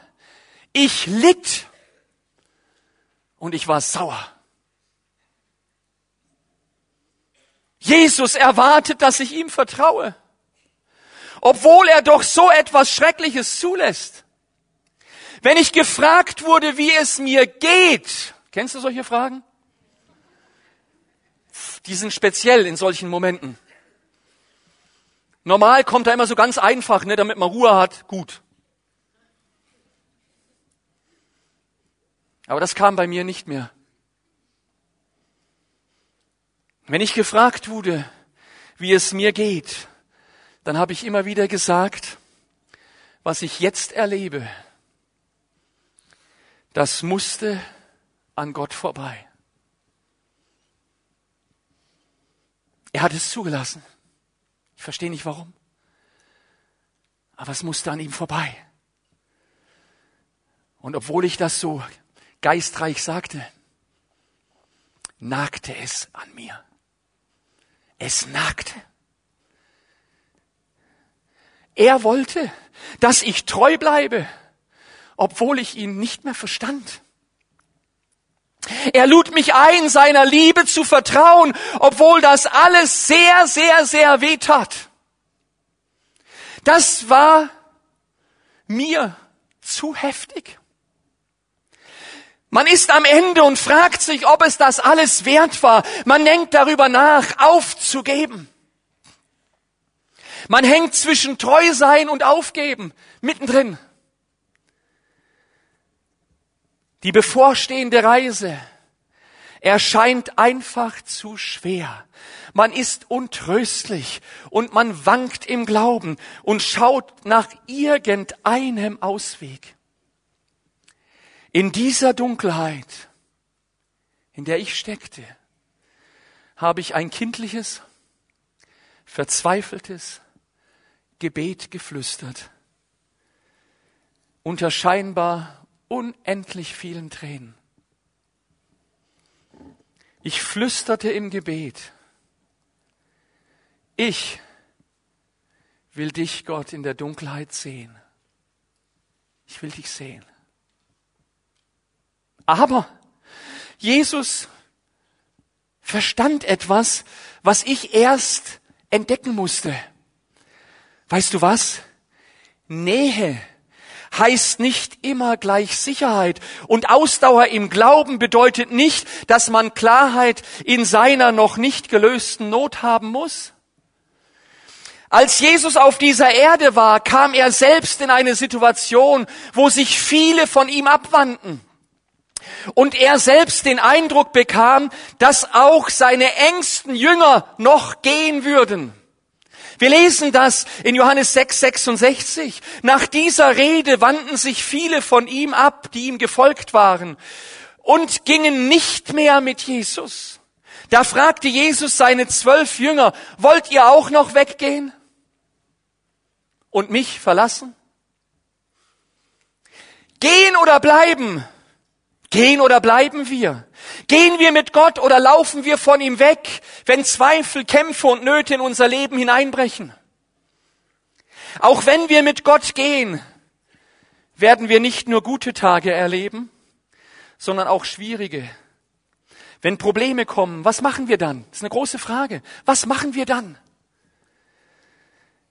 ich litt und ich war sauer. Jesus erwartet, dass ich ihm vertraue. obwohl er doch so etwas Schreckliches zulässt. Wenn ich gefragt wurde, wie es mir geht, kennst du solche Fragen? Die sind speziell in solchen Momenten. Normal kommt er immer so ganz einfach, ne, damit man Ruhe hat, gut. Aber das kam bei mir nicht mehr. Wenn ich gefragt wurde, wie es mir geht, dann habe ich immer wieder gesagt, was ich jetzt erlebe, das musste an Gott vorbei. Er hat es zugelassen. Ich verstehe nicht warum. Aber es musste an ihm vorbei. Und obwohl ich das so geistreich sagte, nagte es an mir. Es nagte. Er wollte, dass ich treu bleibe, obwohl ich ihn nicht mehr verstand. Er lud mich ein, seiner Liebe zu vertrauen, obwohl das alles sehr, sehr, sehr weh tat. Das war mir zu heftig. Man ist am Ende und fragt sich, ob es das alles wert war. Man denkt darüber nach, aufzugeben. Man hängt zwischen treu sein und aufgeben, mittendrin. Die bevorstehende Reise erscheint einfach zu schwer. Man ist untröstlich und man wankt im Glauben und schaut nach irgendeinem Ausweg. In dieser Dunkelheit, in der ich steckte, habe ich ein kindliches, verzweifeltes Gebet geflüstert, unter scheinbar unendlich vielen Tränen. Ich flüsterte im Gebet, ich will dich, Gott, in der Dunkelheit sehen. Ich will dich sehen. Aber Jesus verstand etwas, was ich erst entdecken musste. Weißt du was? Nähe heißt nicht immer gleich Sicherheit. Und Ausdauer im Glauben bedeutet nicht, dass man Klarheit in seiner noch nicht gelösten Not haben muss. Als Jesus auf dieser Erde war, kam er selbst in eine Situation, wo sich viele von ihm abwandten und er selbst den Eindruck bekam, dass auch seine engsten Jünger noch gehen würden. Wir lesen das in Johannes 6, 66. Nach dieser Rede wandten sich viele von ihm ab, die ihm gefolgt waren, und gingen nicht mehr mit Jesus. Da fragte Jesus seine zwölf Jünger, wollt ihr auch noch weggehen und mich verlassen? Gehen oder bleiben? Gehen oder bleiben wir? Gehen wir mit Gott oder laufen wir von ihm weg, wenn Zweifel, Kämpfe und Nöte in unser Leben hineinbrechen? Auch wenn wir mit Gott gehen, werden wir nicht nur gute Tage erleben, sondern auch schwierige. Wenn Probleme kommen, was machen wir dann? Das ist eine große Frage. Was machen wir dann?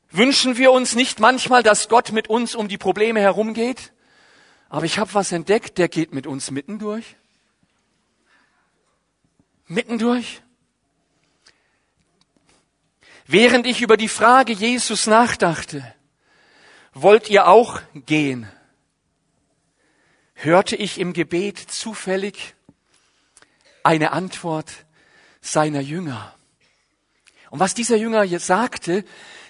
Wünschen wir uns nicht manchmal, dass Gott mit uns um die Probleme herumgeht? Aber ich habe was entdeckt, der geht mit uns mitten durch. Mitten durch. Während ich über die Frage Jesus nachdachte, wollt ihr auch gehen? Hörte ich im Gebet zufällig eine Antwort seiner Jünger. Und was dieser Jünger jetzt sagte,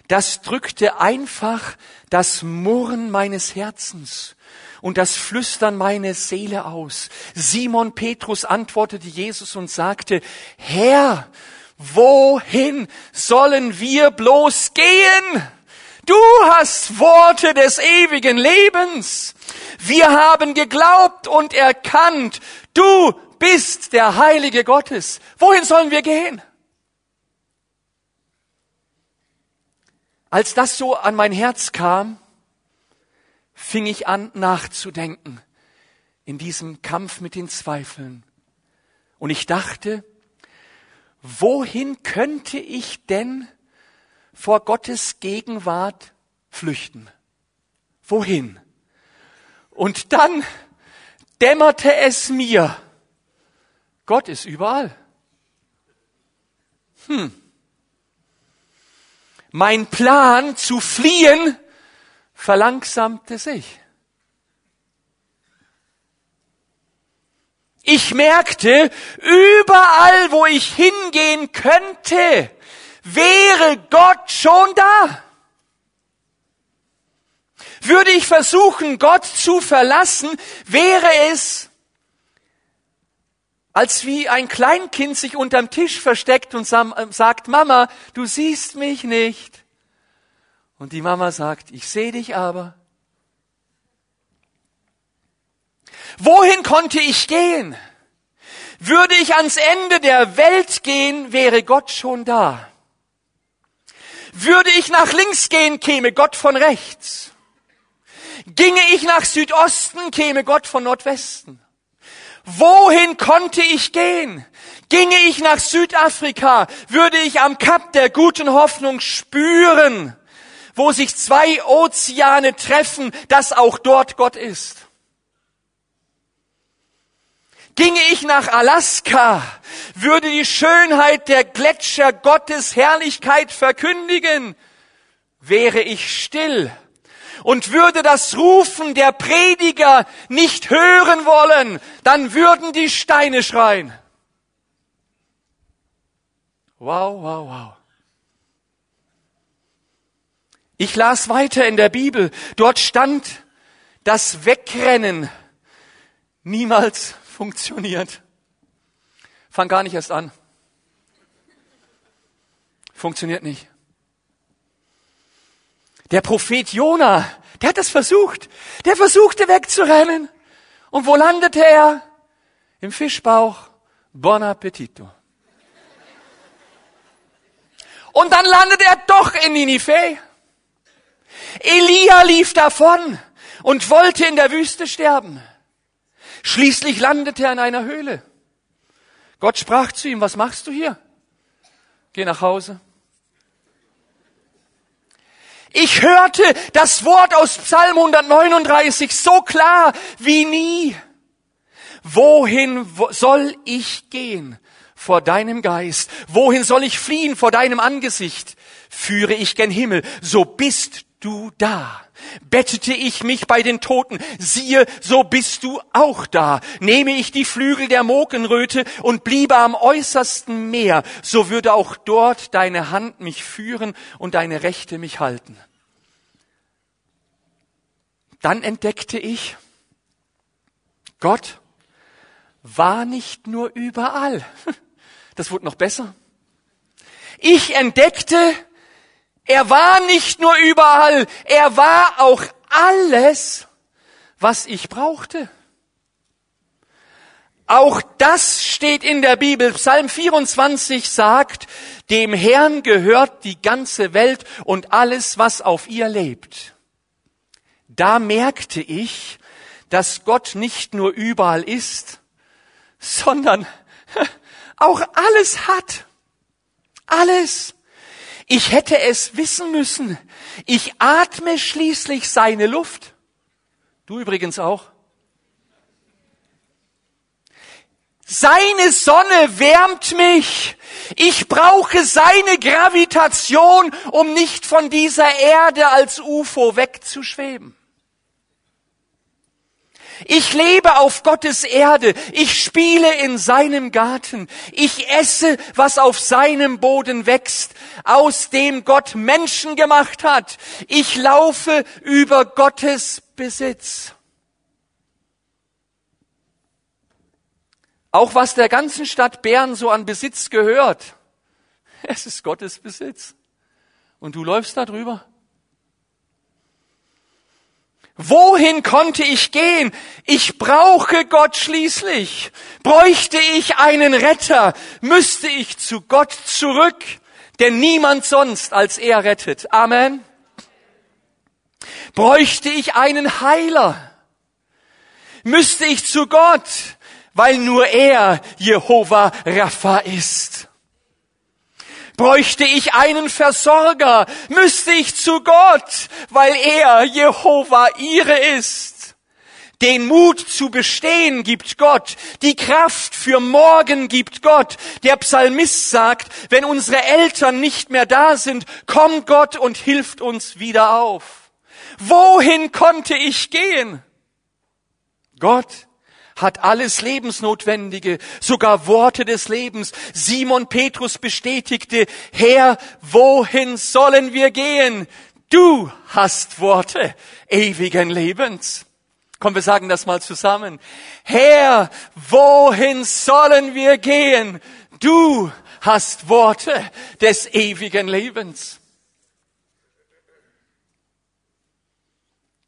das drückte einfach das Murren meines Herzens und das Flüstern meine Seele aus. Simon Petrus antwortete Jesus und sagte, Herr, wohin sollen wir bloß gehen? Du hast Worte des ewigen Lebens. Wir haben geglaubt und erkannt, du bist der Heilige Gottes. Wohin sollen wir gehen? Als das so an mein Herz kam, fing ich an nachzudenken in diesem Kampf mit den Zweifeln. Und ich dachte, wohin könnte ich denn vor Gottes Gegenwart flüchten. Wohin? Und dann dämmerte es mir, Gott ist überall. Hm. Mein Plan zu fliehen verlangsamte sich. Ich merkte, überall, wo ich hingehen könnte, wäre Gott schon da. Würde ich versuchen, Gott zu verlassen, wäre es, als wie ein Kleinkind sich unterm Tisch versteckt und sagt, Mama, du siehst mich nicht. Und die Mama sagt, ich sehe dich aber. Wohin konnte ich gehen? Würde ich ans Ende der Welt gehen, wäre Gott schon da. Würde ich nach links gehen, käme Gott von rechts. Ginge ich nach Südosten, käme Gott von Nordwesten. Wohin konnte ich gehen? Ginge ich nach Südafrika, würde ich am Kap der guten Hoffnung spüren, wo sich zwei Ozeane treffen, dass auch dort Gott ist. Ginge ich nach Alaska, würde die Schönheit der Gletscher Gottes Herrlichkeit verkündigen, wäre ich still und würde das Rufen der Prediger nicht hören wollen, dann würden die Steine schreien. Wow, wow, wow. Ich las weiter in der Bibel. Dort stand, das Wegrennen niemals funktioniert. Fang gar nicht erst an. Funktioniert nicht. Der Prophet Jona, der hat das versucht. Der versuchte wegzurennen. Und wo landete er? Im Fischbauch. Bon appetito. Und dann landete er doch in Ninive. Elia lief davon und wollte in der Wüste sterben. Schließlich landete er in einer Höhle. Gott sprach zu ihm, was machst du hier? Geh nach Hause. Ich hörte das Wort aus Psalm 139 so klar wie nie. Wohin soll ich gehen vor deinem Geist? Wohin soll ich fliehen vor deinem Angesicht? Führe ich gen Himmel, so bist du da. Bettete ich mich bei den Toten, siehe, so bist du auch da. Nehme ich die Flügel der Mokenröte und bliebe am äußersten Meer, so würde auch dort deine Hand mich führen und deine Rechte mich halten. Dann entdeckte ich, Gott war nicht nur überall. Das wurde noch besser. Ich entdeckte, er war nicht nur überall, er war auch alles, was ich brauchte. Auch das steht in der Bibel. Psalm 24 sagt, dem Herrn gehört die ganze Welt und alles, was auf ihr lebt. Da merkte ich, dass Gott nicht nur überall ist, sondern auch alles hat. Alles. Ich hätte es wissen müssen. Ich atme schließlich seine Luft. Du übrigens auch. Seine Sonne wärmt mich. Ich brauche seine Gravitation, um nicht von dieser Erde als UFO wegzuschweben. Ich lebe auf Gottes Erde. Ich spiele in seinem Garten. Ich esse, was auf seinem Boden wächst, aus dem Gott Menschen gemacht hat. Ich laufe über Gottes Besitz. Auch was der ganzen Stadt Bern so an Besitz gehört, es ist Gottes Besitz. Und du läufst da drüber. Wohin konnte ich gehen? Ich brauche Gott schließlich. Bräuchte ich einen Retter, müsste ich zu Gott zurück, denn niemand sonst als er rettet. Amen. Bräuchte ich einen Heiler, müsste ich zu Gott, weil nur er Jehova Rapha ist Bräuchte ich einen Versorger, müsste ich zu Gott, weil er Jehova ihre ist. Den Mut zu bestehen gibt Gott. Die Kraft für morgen gibt Gott. Der Psalmist sagt, wenn unsere Eltern nicht mehr da sind, kommt Gott und hilft uns wieder auf. Wohin konnte ich gehen? Gott hat alles Lebensnotwendige, sogar Worte des Lebens. Simon Petrus bestätigte, Herr, wohin sollen wir gehen? Du hast Worte ewigen Lebens. Komm, wir sagen das mal zusammen. Herr, wohin sollen wir gehen? Du hast Worte des ewigen Lebens.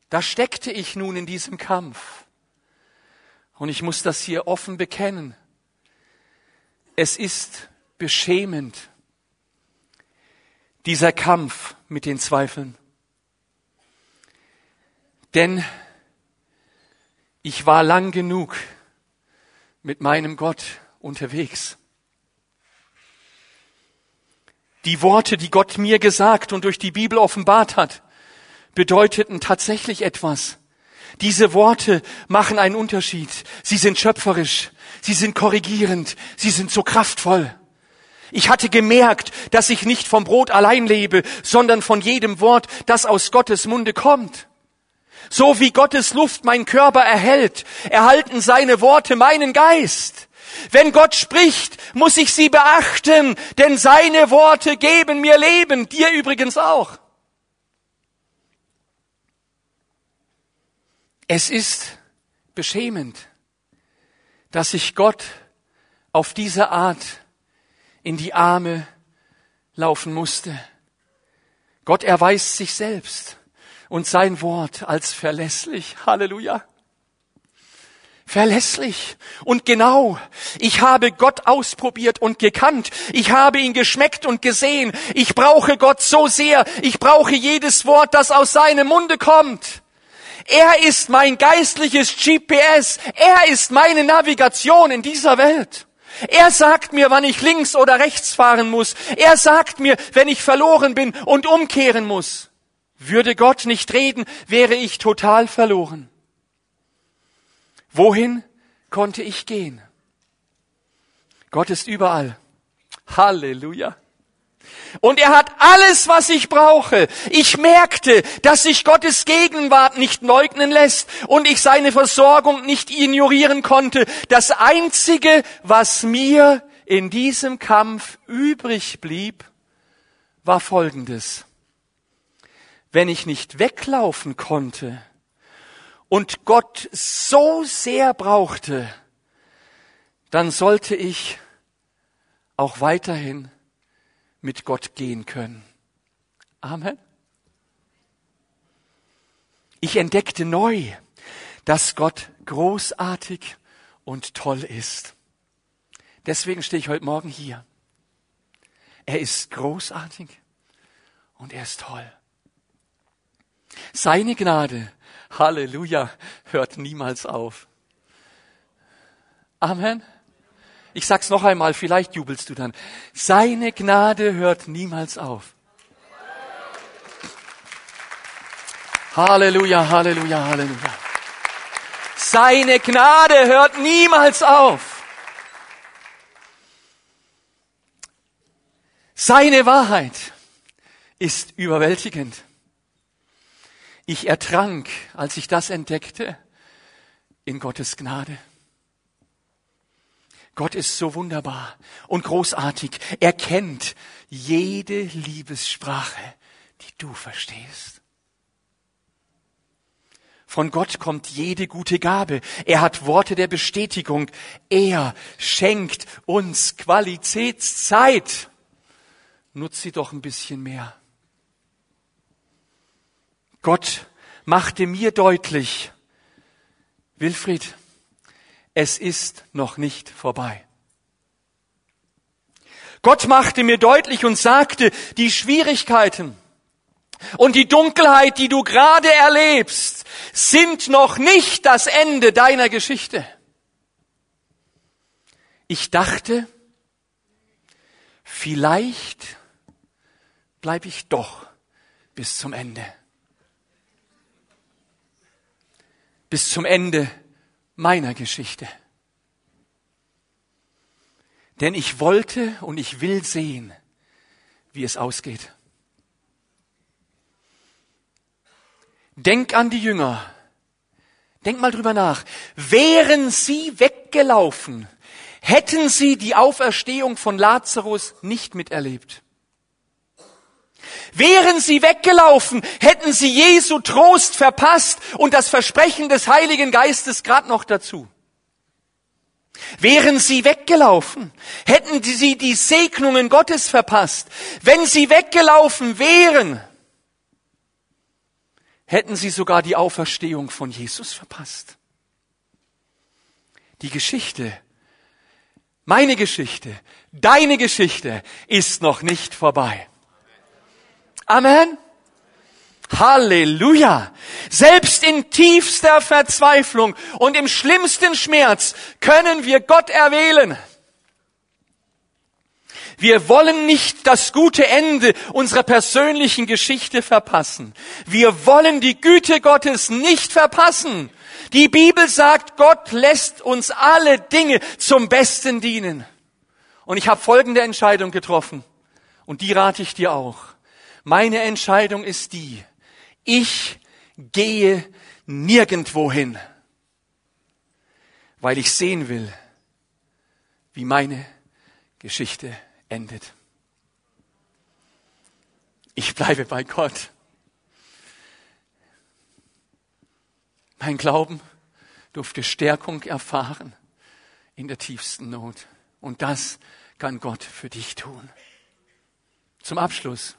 Da steckte ich nun in diesem Kampf. Und ich muss das hier offen bekennen. Es ist beschämend, dieser Kampf mit den Zweifeln. Denn ich war lang genug mit meinem Gott unterwegs. Die Worte, die Gott mir gesagt und durch die Bibel offenbart hat, bedeuteten tatsächlich etwas. Diese Worte machen einen Unterschied. Sie sind schöpferisch, sie sind korrigierend, sie sind so kraftvoll. Ich hatte gemerkt, dass ich nicht vom Brot allein lebe, sondern von jedem Wort, das aus Gottes Munde kommt. So wie Gottes Luft meinen Körper erhält, erhalten seine Worte meinen Geist. Wenn Gott spricht, muss ich sie beachten, denn seine Worte geben mir Leben, dir übrigens auch. Es ist beschämend, dass ich Gott auf diese Art in die Arme laufen musste. Gott erweist sich selbst und sein Wort als verlässlich. Halleluja. Verlässlich und genau. Ich habe Gott ausprobiert und gekannt. Ich habe ihn geschmeckt und gesehen. Ich brauche Gott so sehr. Ich brauche jedes Wort, das aus seinem Munde kommt. Er ist mein geistliches GPS. Er ist meine Navigation in dieser Welt. Er sagt mir, wann ich links oder rechts fahren muss. Er sagt mir, wenn ich verloren bin und umkehren muss. Würde Gott nicht reden, wäre ich total verloren. Wohin konnte ich gehen? Gott ist überall. Halleluja. Und er hat alles, was ich brauche. Ich merkte, dass sich Gottes Gegenwart nicht leugnen lässt und ich seine Versorgung nicht ignorieren konnte. Das Einzige, was mir in diesem Kampf übrig blieb, war Folgendes. Wenn ich nicht weglaufen konnte und Gott so sehr brauchte, dann sollte ich auch weiterhin mit Gott gehen können. Amen. Ich entdeckte neu, dass Gott großartig und toll ist. Deswegen stehe ich heute Morgen hier. Er ist großartig und er ist toll. Seine Gnade, Halleluja, hört niemals auf. Amen. Ich sag's noch einmal, vielleicht jubelst du dann. Seine Gnade hört niemals auf. Halleluja, Halleluja, Halleluja. Seine Gnade hört niemals auf. Seine Wahrheit ist überwältigend. Ich ertrank, als ich das entdeckte, in Gottes Gnade. Gott ist so wunderbar und großartig. Er kennt jede Liebessprache, die du verstehst. Von Gott kommt jede gute Gabe. Er hat Worte der Bestätigung. Er schenkt uns Qualitätszeit. Nutz sie doch ein bisschen mehr. Gott machte mir deutlich, Wilfried, es ist noch nicht vorbei. Gott machte mir deutlich und sagte, die Schwierigkeiten und die Dunkelheit, die du gerade erlebst, sind noch nicht das Ende deiner Geschichte. Ich dachte, vielleicht bleibe ich doch bis zum Ende. Bis zum Ende meiner Geschichte. Denn ich wollte und ich will sehen, wie es ausgeht. Denk an die Jünger. Denk mal drüber nach. Wären sie weggelaufen, hätten sie die Auferstehung von Lazarus nicht miterlebt. Wären sie weggelaufen, hätten sie Jesu Trost verpasst und das Versprechen des Heiligen Geistes gerade noch dazu. Wären sie weggelaufen, hätten sie die Segnungen Gottes verpasst. Wenn sie weggelaufen wären, hätten sie sogar die Auferstehung von Jesus verpasst. Die Geschichte, meine Geschichte, deine Geschichte ist noch nicht vorbei. Amen. Halleluja. Selbst in tiefster Verzweiflung und im schlimmsten Schmerz können wir Gott erwählen. Wir wollen nicht das gute Ende unserer persönlichen Geschichte verpassen. Wir wollen die Güte Gottes nicht verpassen. Die Bibel sagt, Gott lässt uns alle Dinge zum Besten dienen. Und ich habe folgende Entscheidung getroffen. Und die rate ich dir auch. Meine Entscheidung ist die, ich gehe nirgendwo hin, weil ich sehen will, wie meine Geschichte endet. Ich bleibe bei Gott. Mein Glauben durfte Stärkung erfahren in der tiefsten Not. Und das kann Gott für dich tun. Zum Abschluss.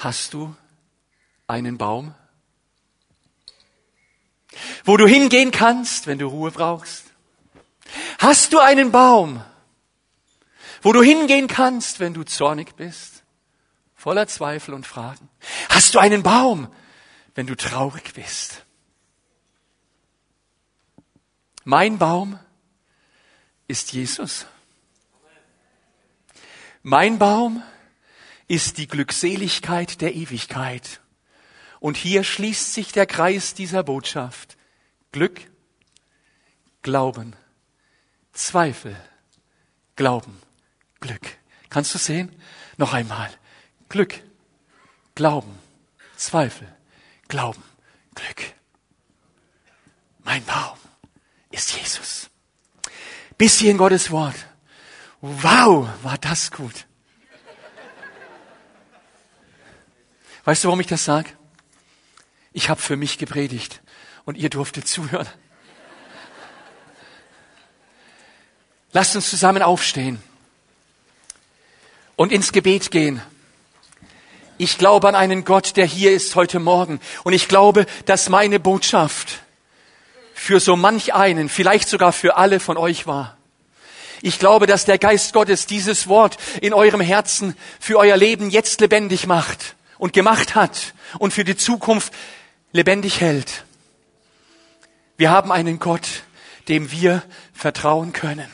Hast du einen Baum, wo du hingehen kannst, wenn du Ruhe brauchst? Hast du einen Baum, wo du hingehen kannst, wenn du zornig bist, voller Zweifel und Fragen? Hast du einen Baum, wenn du traurig bist? Mein Baum ist Jesus. Mein Baum ist die Glückseligkeit der Ewigkeit. Und hier schließt sich der Kreis dieser Botschaft. Glück, Glauben, Zweifel, Glauben, Glück. Kannst du sehen? Noch einmal. Glück, Glauben, Zweifel, Glauben, Glück. Mein Baum ist Jesus. Bis hier in Gottes Wort. Wow, war das gut. Weißt du, warum ich das sage? Ich habe für mich gepredigt und ihr durftet zuhören. Lasst uns zusammen aufstehen und ins Gebet gehen. Ich glaube an einen Gott, der hier ist heute Morgen. Und ich glaube, dass meine Botschaft für so manch einen, vielleicht sogar für alle von euch war. Ich glaube, dass der Geist Gottes dieses Wort in eurem Herzen für euer Leben jetzt lebendig macht und gemacht hat und für die Zukunft lebendig hält. Wir haben einen Gott, dem wir vertrauen können.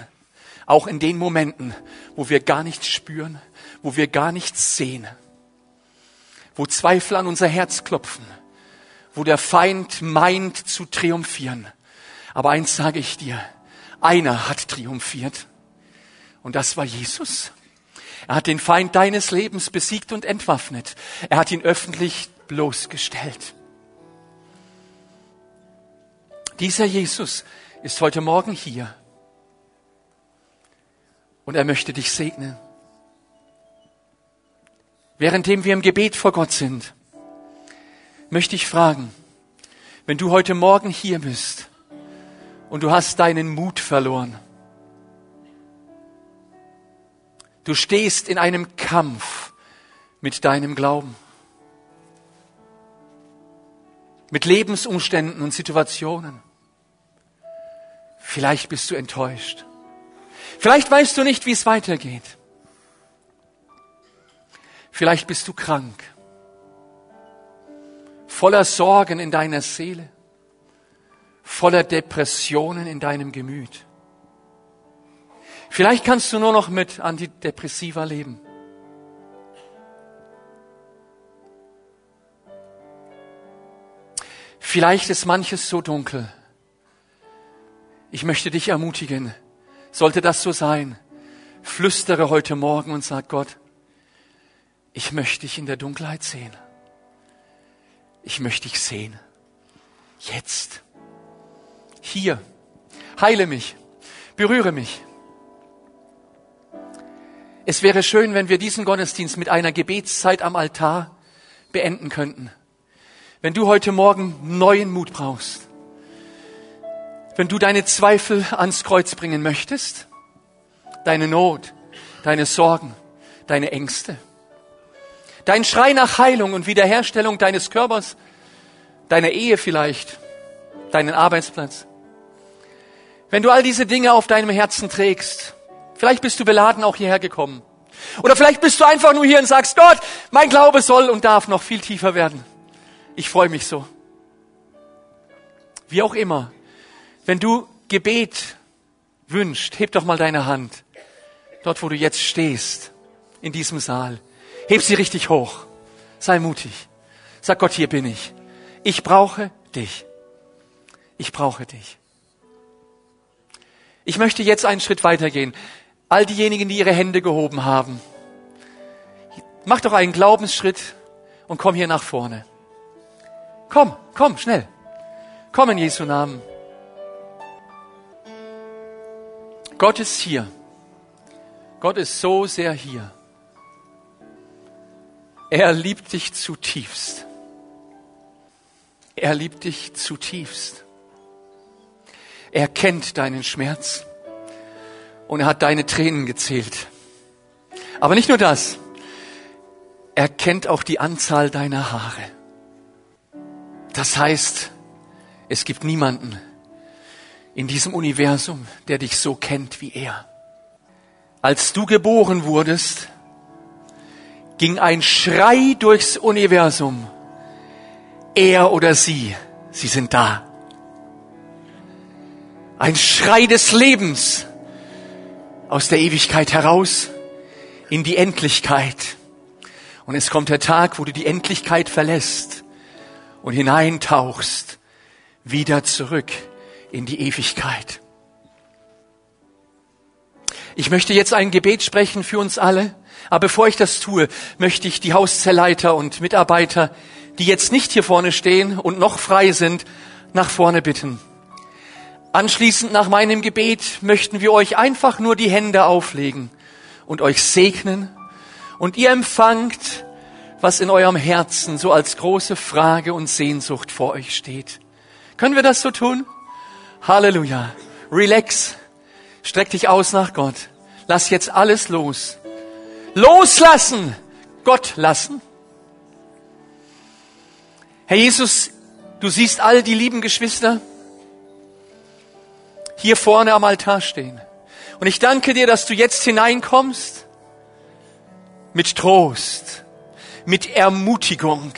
Auch in den Momenten, wo wir gar nichts spüren, wo wir gar nichts sehen, wo Zweifel an unser Herz klopfen, wo der Feind meint zu triumphieren. Aber eins sage ich dir, einer hat triumphiert und das war Jesus. Er hat den Feind deines Lebens besiegt und entwaffnet. Er hat ihn öffentlich bloßgestellt. Dieser Jesus ist heute Morgen hier und er möchte dich segnen. Währenddem wir im Gebet vor Gott sind, möchte ich fragen, wenn du heute Morgen hier bist und du hast deinen Mut verloren, du stehst in einem Kampf mit deinem Glauben, mit Lebensumständen und Situationen, vielleicht bist du enttäuscht. Vielleicht weißt du nicht, wie es weitergeht. Vielleicht bist du krank, voller Sorgen in deiner Seele, voller Depressionen in deinem Gemüt. Vielleicht kannst du nur noch mit Antidepressiva leben. Vielleicht ist manches so dunkel. Ich möchte dich ermutigen, sollte das so sein, flüstere heute Morgen und sag Gott, ich möchte dich in der Dunkelheit sehen. Ich möchte dich sehen. Jetzt. Hier. Heile mich. Berühre mich. Es wäre schön, wenn wir diesen Gottesdienst mit einer Gebetszeit am Altar beenden könnten. Wenn du heute Morgen neuen Mut brauchst, wenn du deine Zweifel ans Kreuz bringen möchtest, deine Not, deine Sorgen, deine Ängste, dein Schrei nach Heilung und Wiederherstellung deines Körpers, deiner Ehe vielleicht, deinen Arbeitsplatz. Wenn du all diese Dinge auf deinem Herzen trägst, vielleicht bist du beladen auch hierher gekommen. Oder vielleicht bist du einfach nur hier und sagst, Gott, mein Glaube soll und darf noch viel tiefer werden. Ich freue mich so. Wie auch immer, wenn du Gebet wünscht, heb doch mal deine Hand. Dort, wo du jetzt stehst, in diesem Saal. Heb sie richtig hoch. Sei mutig. Sag Gott, hier bin ich. Ich brauche dich. Ich brauche dich. Ich möchte jetzt einen Schritt weitergehen. All diejenigen, die ihre Hände gehoben haben, mach doch einen Glaubensschritt und komm hier nach vorne. Komm, komm, schnell. Komm in Jesu Namen. Gott ist hier. Gott ist so sehr hier. Er liebt dich zutiefst. Er liebt dich zutiefst. Er kennt deinen Schmerz und er hat deine Tränen gezählt. Aber nicht nur das. Er kennt auch die Anzahl deiner Haare. Das heißt, es gibt niemanden in diesem Universum, der dich so kennt wie er. Als du geboren wurdest, ging ein Schrei durchs Universum. Er oder sie, sie sind da. Ein Schrei des Lebens aus der Ewigkeit heraus in die Endlichkeit. Und es kommt der Tag, wo du die Endlichkeit verlässt und hineintauchst wieder zurück in die Ewigkeit. Ich möchte jetzt ein Gebet sprechen für uns alle. Aber bevor ich das tue, möchte ich die Hauszellleiter und Mitarbeiter, die jetzt nicht hier vorne stehen und noch frei sind, nach vorne bitten. Anschließend nach meinem Gebet möchten wir euch einfach nur die Hände auflegen und euch segnen und ihr empfangt, was in eurem Herzen so als große Frage und Sehnsucht vor euch steht. Können wir das so tun? Halleluja. Relax. Streck dich aus nach Gott. Lass jetzt alles los. Loslassen. Gott lassen. Herr Jesus, du siehst all die lieben Geschwister hier vorne am Altar stehen. Und ich danke dir, dass du jetzt hineinkommst mit Trost, mit Ermutigung.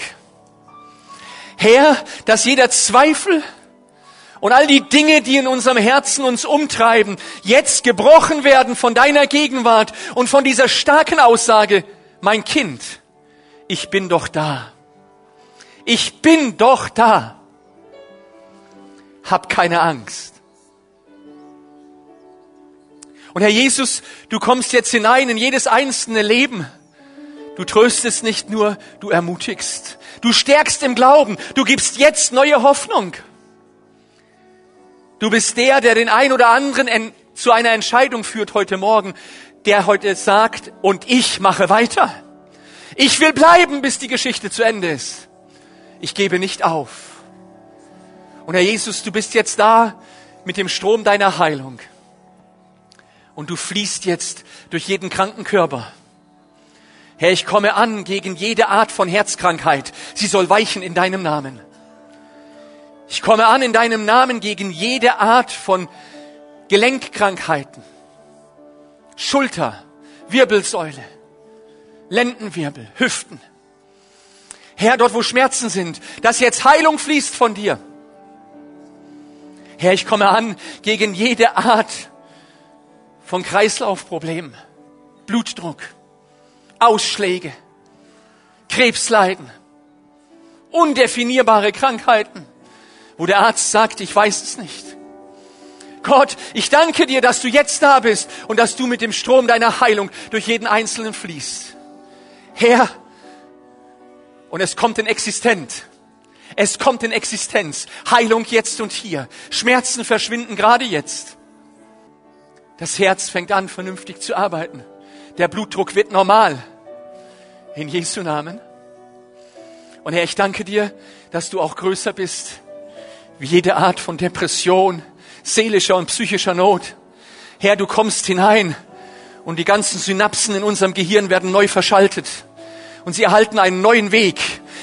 Herr, dass jeder Zweifel und all die Dinge, die in unserem Herzen uns umtreiben, jetzt gebrochen werden von deiner Gegenwart und von dieser starken Aussage, mein Kind, ich bin doch da. Ich bin doch da. Hab keine Angst. Und Herr Jesus, du kommst jetzt hinein in jedes einzelne Leben. Du tröstest nicht nur, du ermutigst. Du stärkst im Glauben. Du gibst jetzt neue Hoffnung. Du bist der, der den ein oder anderen zu einer Entscheidung führt heute Morgen, der heute sagt, und ich mache weiter. Ich will bleiben, bis die Geschichte zu Ende ist. Ich gebe nicht auf. Und Herr Jesus, du bist jetzt da mit dem Strom deiner Heilung. Und du fließt jetzt durch jeden kranken Körper. Herr, ich komme an gegen jede Art von Herzkrankheit. Sie soll weichen in deinem Namen. Ich komme an in deinem Namen gegen jede Art von Gelenkkrankheiten. Schulter, Wirbelsäule, Lendenwirbel, Hüften. Herr, dort wo Schmerzen sind, dass jetzt Heilung fließt von dir. Herr, ich komme an gegen jede Art von Kreislaufproblemen, Blutdruck, Ausschläge, Krebsleiden, undefinierbare Krankheiten, wo der Arzt sagt, ich weiß es nicht. Gott, ich danke dir, dass du jetzt da bist und dass du mit dem Strom deiner Heilung durch jeden Einzelnen fließt. Herr, und es kommt in Existenz. Es kommt in Existenz. Heilung jetzt und hier. Schmerzen verschwinden gerade jetzt. Das Herz fängt an, vernünftig zu arbeiten. Der Blutdruck wird normal. In Jesu Namen. Und Herr, ich danke dir, dass du auch größer bist wie jede Art von Depression, seelischer und psychischer Not. Herr, du kommst hinein und die ganzen Synapsen in unserem Gehirn werden neu verschaltet und sie erhalten einen neuen Weg,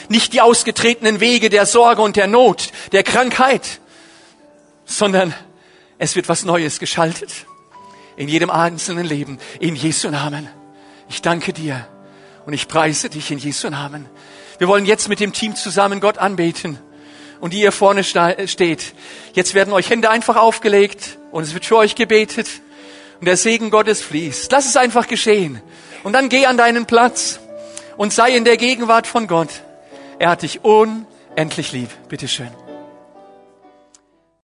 nicht die ausgetretenen Wege der Sorge und der Not, der Krankheit, sondern es wird was Neues geschaltet in jedem einzelnen Leben, in Jesu Namen. Ich danke dir und ich preise dich in Jesu Namen. Wir wollen jetzt mit dem Team zusammen Gott anbeten und die ihr vorne steht. Jetzt werden euch Hände einfach aufgelegt und es wird für euch gebetet und der Segen Gottes fließt. Lass es einfach geschehen und dann geh an deinen Platz und sei in der Gegenwart von Gott. Er hat dich unendlich lieb. Bitteschön.